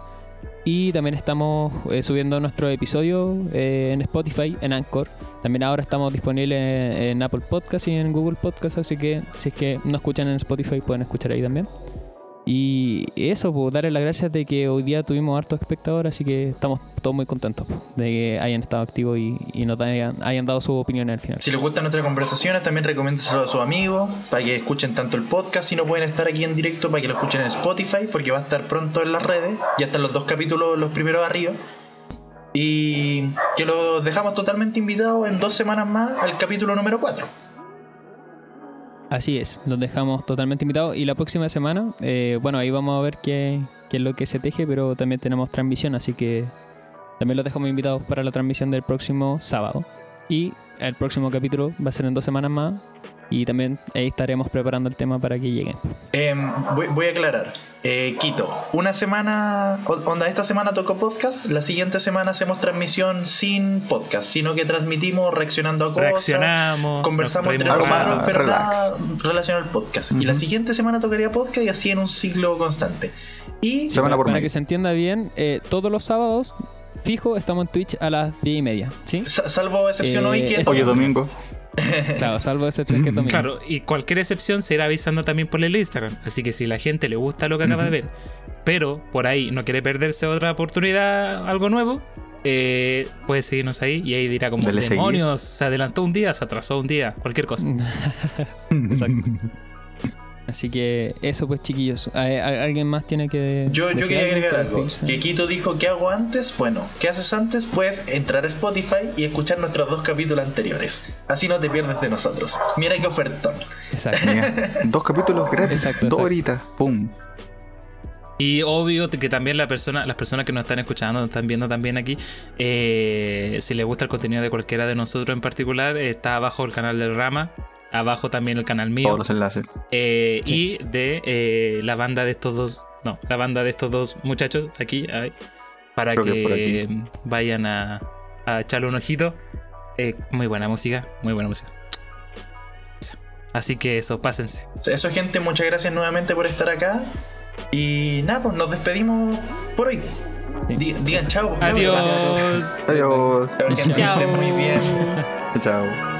Y también estamos eh, subiendo nuestro episodio eh, en Spotify, en Anchor. También ahora estamos disponibles en, Apple Podcast y en Google Podcast. Así que si es que no escuchan en Spotify, pueden escuchar ahí también. Y eso, pues darles las gracias de que hoy día tuvimos hartos espectadores, así que estamos todos muy contentos pues, de que hayan estado activos y, y nos hayan, hayan dado su opinión al final. Si les gustan nuestras conversaciones, también recomiéndenselo a sus amigos para que escuchen tanto el podcast si no pueden estar aquí en directo para que lo escuchen en Spotify porque va a estar pronto en las redes. Ya están los dos capítulos, los primeros arriba. Y que los dejamos totalmente invitados en dos semanas más al capítulo número 4. Así es, los dejamos totalmente invitados y la próxima semana, eh, bueno, ahí vamos a ver qué, qué es lo que se teje, pero también tenemos transmisión, así que también los dejamos invitados para la transmisión del próximo sábado. Y el próximo capítulo va a ser en dos semanas más y también ahí estaremos preparando el tema para que lleguen. Em, voy, voy a aclarar. Eh, Quito, una semana, onda, esta semana tocó podcast, la siguiente semana hacemos transmisión sin podcast, sino que transmitimos reaccionando a cosas. Reaccionamos. Conversamos entre nosotros, pero relax. nada relacionado al podcast. Y la siguiente semana tocaría podcast y así en un ciclo constante. Y Semana por para medio. que se entienda bien, eh, todos los sábados, fijo, estamos en Twitch a las 10 y media, ¿sí? sa- salvo excepción Eh, hoy que eso- Oye, domingo. Claro, salvo excepción que es domingo. Claro, y cualquier excepción se irá avisando también por el Instagram. Así que si la gente le gusta lo que acaba de ver, pero por ahí no quiere perderse otra oportunidad, algo nuevo, eh, puede seguirnos ahí y ahí dirá como Dale seguir. demonios, se adelantó un día, se atrasó un día, cualquier cosa. Exacto. Así que eso pues chiquillos. ¿Hay- hay- ¿Alguien más tiene que... Yo, yo quería agregar algo. Que Quito dijo, ¿qué hago antes? Bueno, ¿qué haces antes? Puedes entrar a Spotify y escuchar nuestros dos capítulos anteriores. Así no te pierdes de nosotros. Mira qué ofertón. Exacto. Mira, dos capítulos gratis, Exacto, dos horitas, pum. Y obvio que también la persona, las personas que nos están escuchando, nos están viendo también aquí, eh, si les gusta el contenido de cualquiera de nosotros en particular, está abajo el canal del Rama, abajo también el canal mío. Todos los enlaces. eh, Y de eh, la banda de estos dos, no, la banda de estos dos muchachos aquí, ahí, para Creo que vayan a, a echarle un ojito. Eh, muy buena música, muy buena música. Así que eso, pásense. Eso, gente, muchas gracias nuevamente por estar acá. Y nada, pues nos despedimos por hoy. Digan chao. Adiós. Gracias a todos. Adiós. Chao, gente, que estén muy bien. Chao.